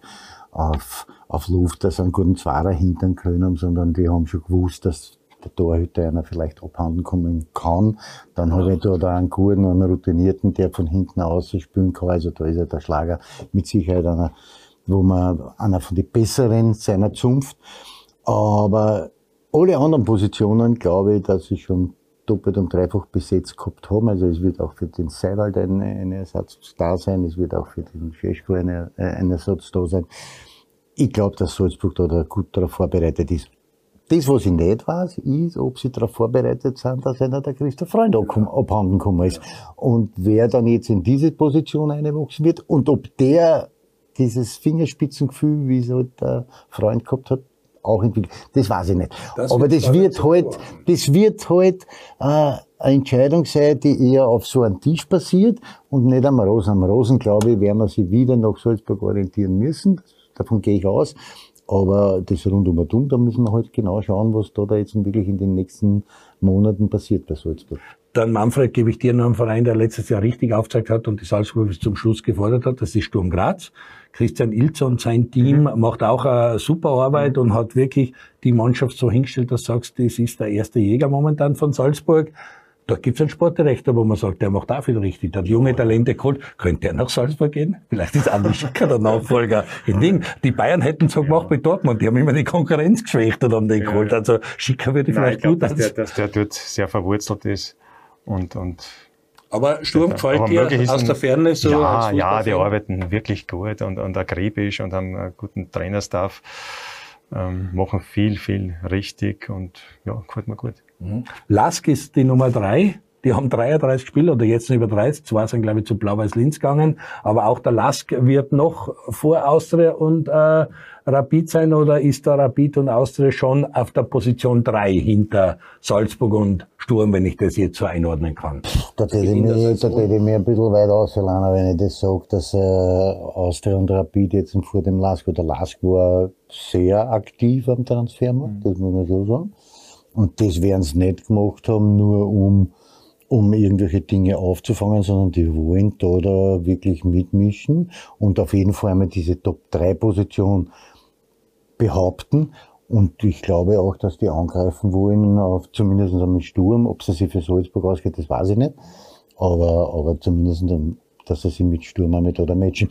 auf, auf Luft, dass sie einen guten Zwarer hintern können, sondern die haben schon gewusst, dass der Torhüter einer vielleicht abhanden kommen kann. Dann ja. habe ich da, da einen guten, einen routinierten, der von hinten aus spielen kann. Also da ist ja der Schlager mit Sicherheit einer, wo man einer von den besseren seiner Zunft. Aber alle anderen Positionen glaube ich, dass sie schon doppelt und dreifach besetzt gehabt haben. Also es wird auch für den Seiwald ein, ein Ersatz da sein, es wird auch für den Scheschko ein, ein Ersatz da sein. Ich glaube, dass Salzburg da gut darauf vorbereitet ist. Das, was ich nicht weiß, ist, ob sie darauf vorbereitet sind, dass einer der Christoph Freund abhanden gekommen ist. Und wer dann jetzt in diese Position einwachsen wird und ob der dieses Fingerspitzengefühl, wie es halt der Freund gehabt hat, auch entwickelt. Das weiß ich nicht. Das Aber das wird halt, das wird halt äh, eine Entscheidung sein, die eher auf so einem Tisch passiert und nicht am Rosen. Am Rosen, glaube ich, werden wir sich wieder nach Salzburg orientieren müssen. Davon gehe ich aus. Aber das rundum und um, da müssen wir halt genau schauen, was da, da jetzt wirklich in den nächsten Monaten passiert bei Salzburg. Dann Manfred, gebe ich dir noch einen Verein, der letztes Jahr richtig aufgezeigt hat und die Salzburg bis zum Schluss gefordert hat. Das ist Sturm Graz. Christian Ilzer und sein Team mhm. macht auch eine super Arbeit mhm. und hat wirklich die Mannschaft so hingestellt, dass du sagst, das ist der erste Jäger momentan von Salzburg. Da gibt's einen Sportdirektor, wo man sagt, der macht auch viel richtig. Der hat junge Talente geholt. Könnte er nach Salzburg gehen? Vielleicht ist Andi Schicker der Nachfolger. In Ding. Die Bayern hätten so gemacht mit Dortmund. Die haben immer die Konkurrenz geschwächt und haben den geholt. Also Schicker würde vielleicht Nein, ich glaub, gut dass der, dass der dort sehr verwurzelt ist und, und aber Sturm gefällt dir aus der Ferne so? Ja, ja, die arbeiten wirklich gut und, und akribisch und haben einen guten Trainerstaff, ähm, machen viel, viel richtig und ja, gefällt mir gut. Mhm. Lask ist die Nummer drei. Die haben 33 Spiele oder jetzt über 30. Zwei sind, glaube ich, zu Blau-Weiß-Linz gegangen. Aber auch der Lask wird noch vor Austria und äh, Rapid sein oder ist da Rapid und Austria schon auf der Position drei hinter Salzburg und Sturm, wenn ich das jetzt so einordnen kann? Da hätte ich, mir, da ich mir ein bisschen weit auslassen, wenn ich das sage, dass äh, Austria und Rapid jetzt vor dem Lask, oder Lask war sehr aktiv am Transfermarkt, mhm. das muss man so sagen. Und das werden sie nicht gemacht haben, nur um um irgendwelche Dinge aufzufangen, sondern die wollen da, da wirklich mitmischen und auf jeden Fall einmal diese Top-3-Position behaupten. Und ich glaube auch, dass die angreifen wollen, auf zumindest am Sturm. Ob sie sich für Salzburg ausgeht, das weiß ich nicht. Aber, aber zumindest, dass sie sich mit Sturm auch mit oder matchen.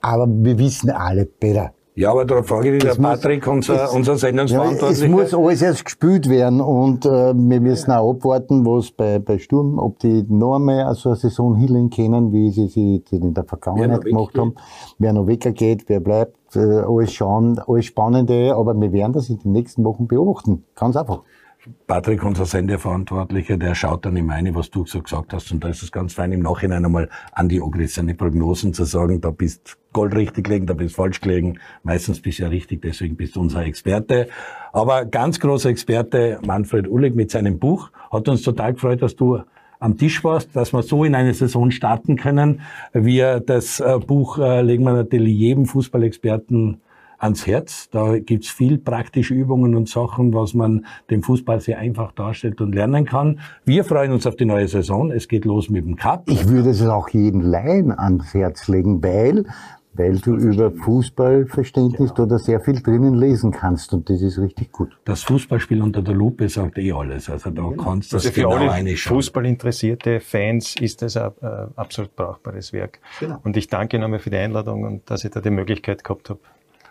Aber wir wissen alle besser. Ja, aber da frage ich dich, der Patrick, unser, das, unser Sendungsverantwortlicher. Ja, es muss alles erst gespielt werden und äh, wir müssen auch abwarten, was bei, bei Sturm, ob die noch einmal so eine Saison hinlegen können, wie sie sie in der Vergangenheit gemacht haben. Wer noch weggeht, wer bleibt, äh, alles schauen, alles Spannende, aber wir werden das in den nächsten Wochen beobachten. Ganz einfach. Patrick, unser Sendeverantwortlicher, der schaut dann immer eine, was du so gesagt hast. Und da ist es ganz fein, im Nachhinein einmal an die Ogris seine Prognosen zu sagen, da bist Gold richtig gelegen, da bist falsch gelegen. Meistens bist du ja richtig, deswegen bist du unser Experte. Aber ganz großer Experte, Manfred Ullig mit seinem Buch, hat uns total gefreut, dass du am Tisch warst, dass wir so in eine Saison starten können. Wir, das äh, Buch äh, legen wir natürlich jedem Fußballexperten ans Herz. Da gibt's viel praktische Übungen und Sachen, was man dem Fußball sehr einfach darstellt und lernen kann. Wir freuen uns auf die neue Saison. Es geht los mit dem Cup. Ich würde es auch jeden Laien ans Herz legen, weil weil du über Fußballverständnis genau. da sehr viel drinnen lesen kannst und das ist richtig gut. Das Fußballspiel unter der Lupe sagt eh alles. Also da genau. kannst du also das für genau alle Fußballinteressierte Fans ist das ein äh, absolut brauchbares Werk. Genau. Und ich danke nochmal für die Einladung und dass ich da die Möglichkeit gehabt habe.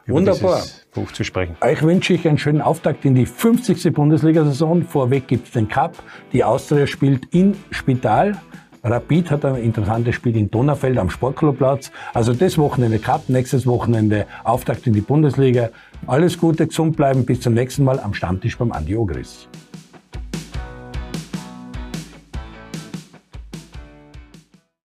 Wunderbar. Buch zu sprechen. Euch wünsche ich einen schönen Auftakt in die 50. Bundesliga-Saison. Vorweg gibt es den Cup. Die Austria spielt in Spital. Rapid hat ein interessantes Spiel in Donaufeld am Sportclubplatz. Also das Wochenende Cup, nächstes Wochenende Auftakt in die Bundesliga. Alles Gute, gesund bleiben, bis zum nächsten Mal am Stammtisch beim Andi Ogris.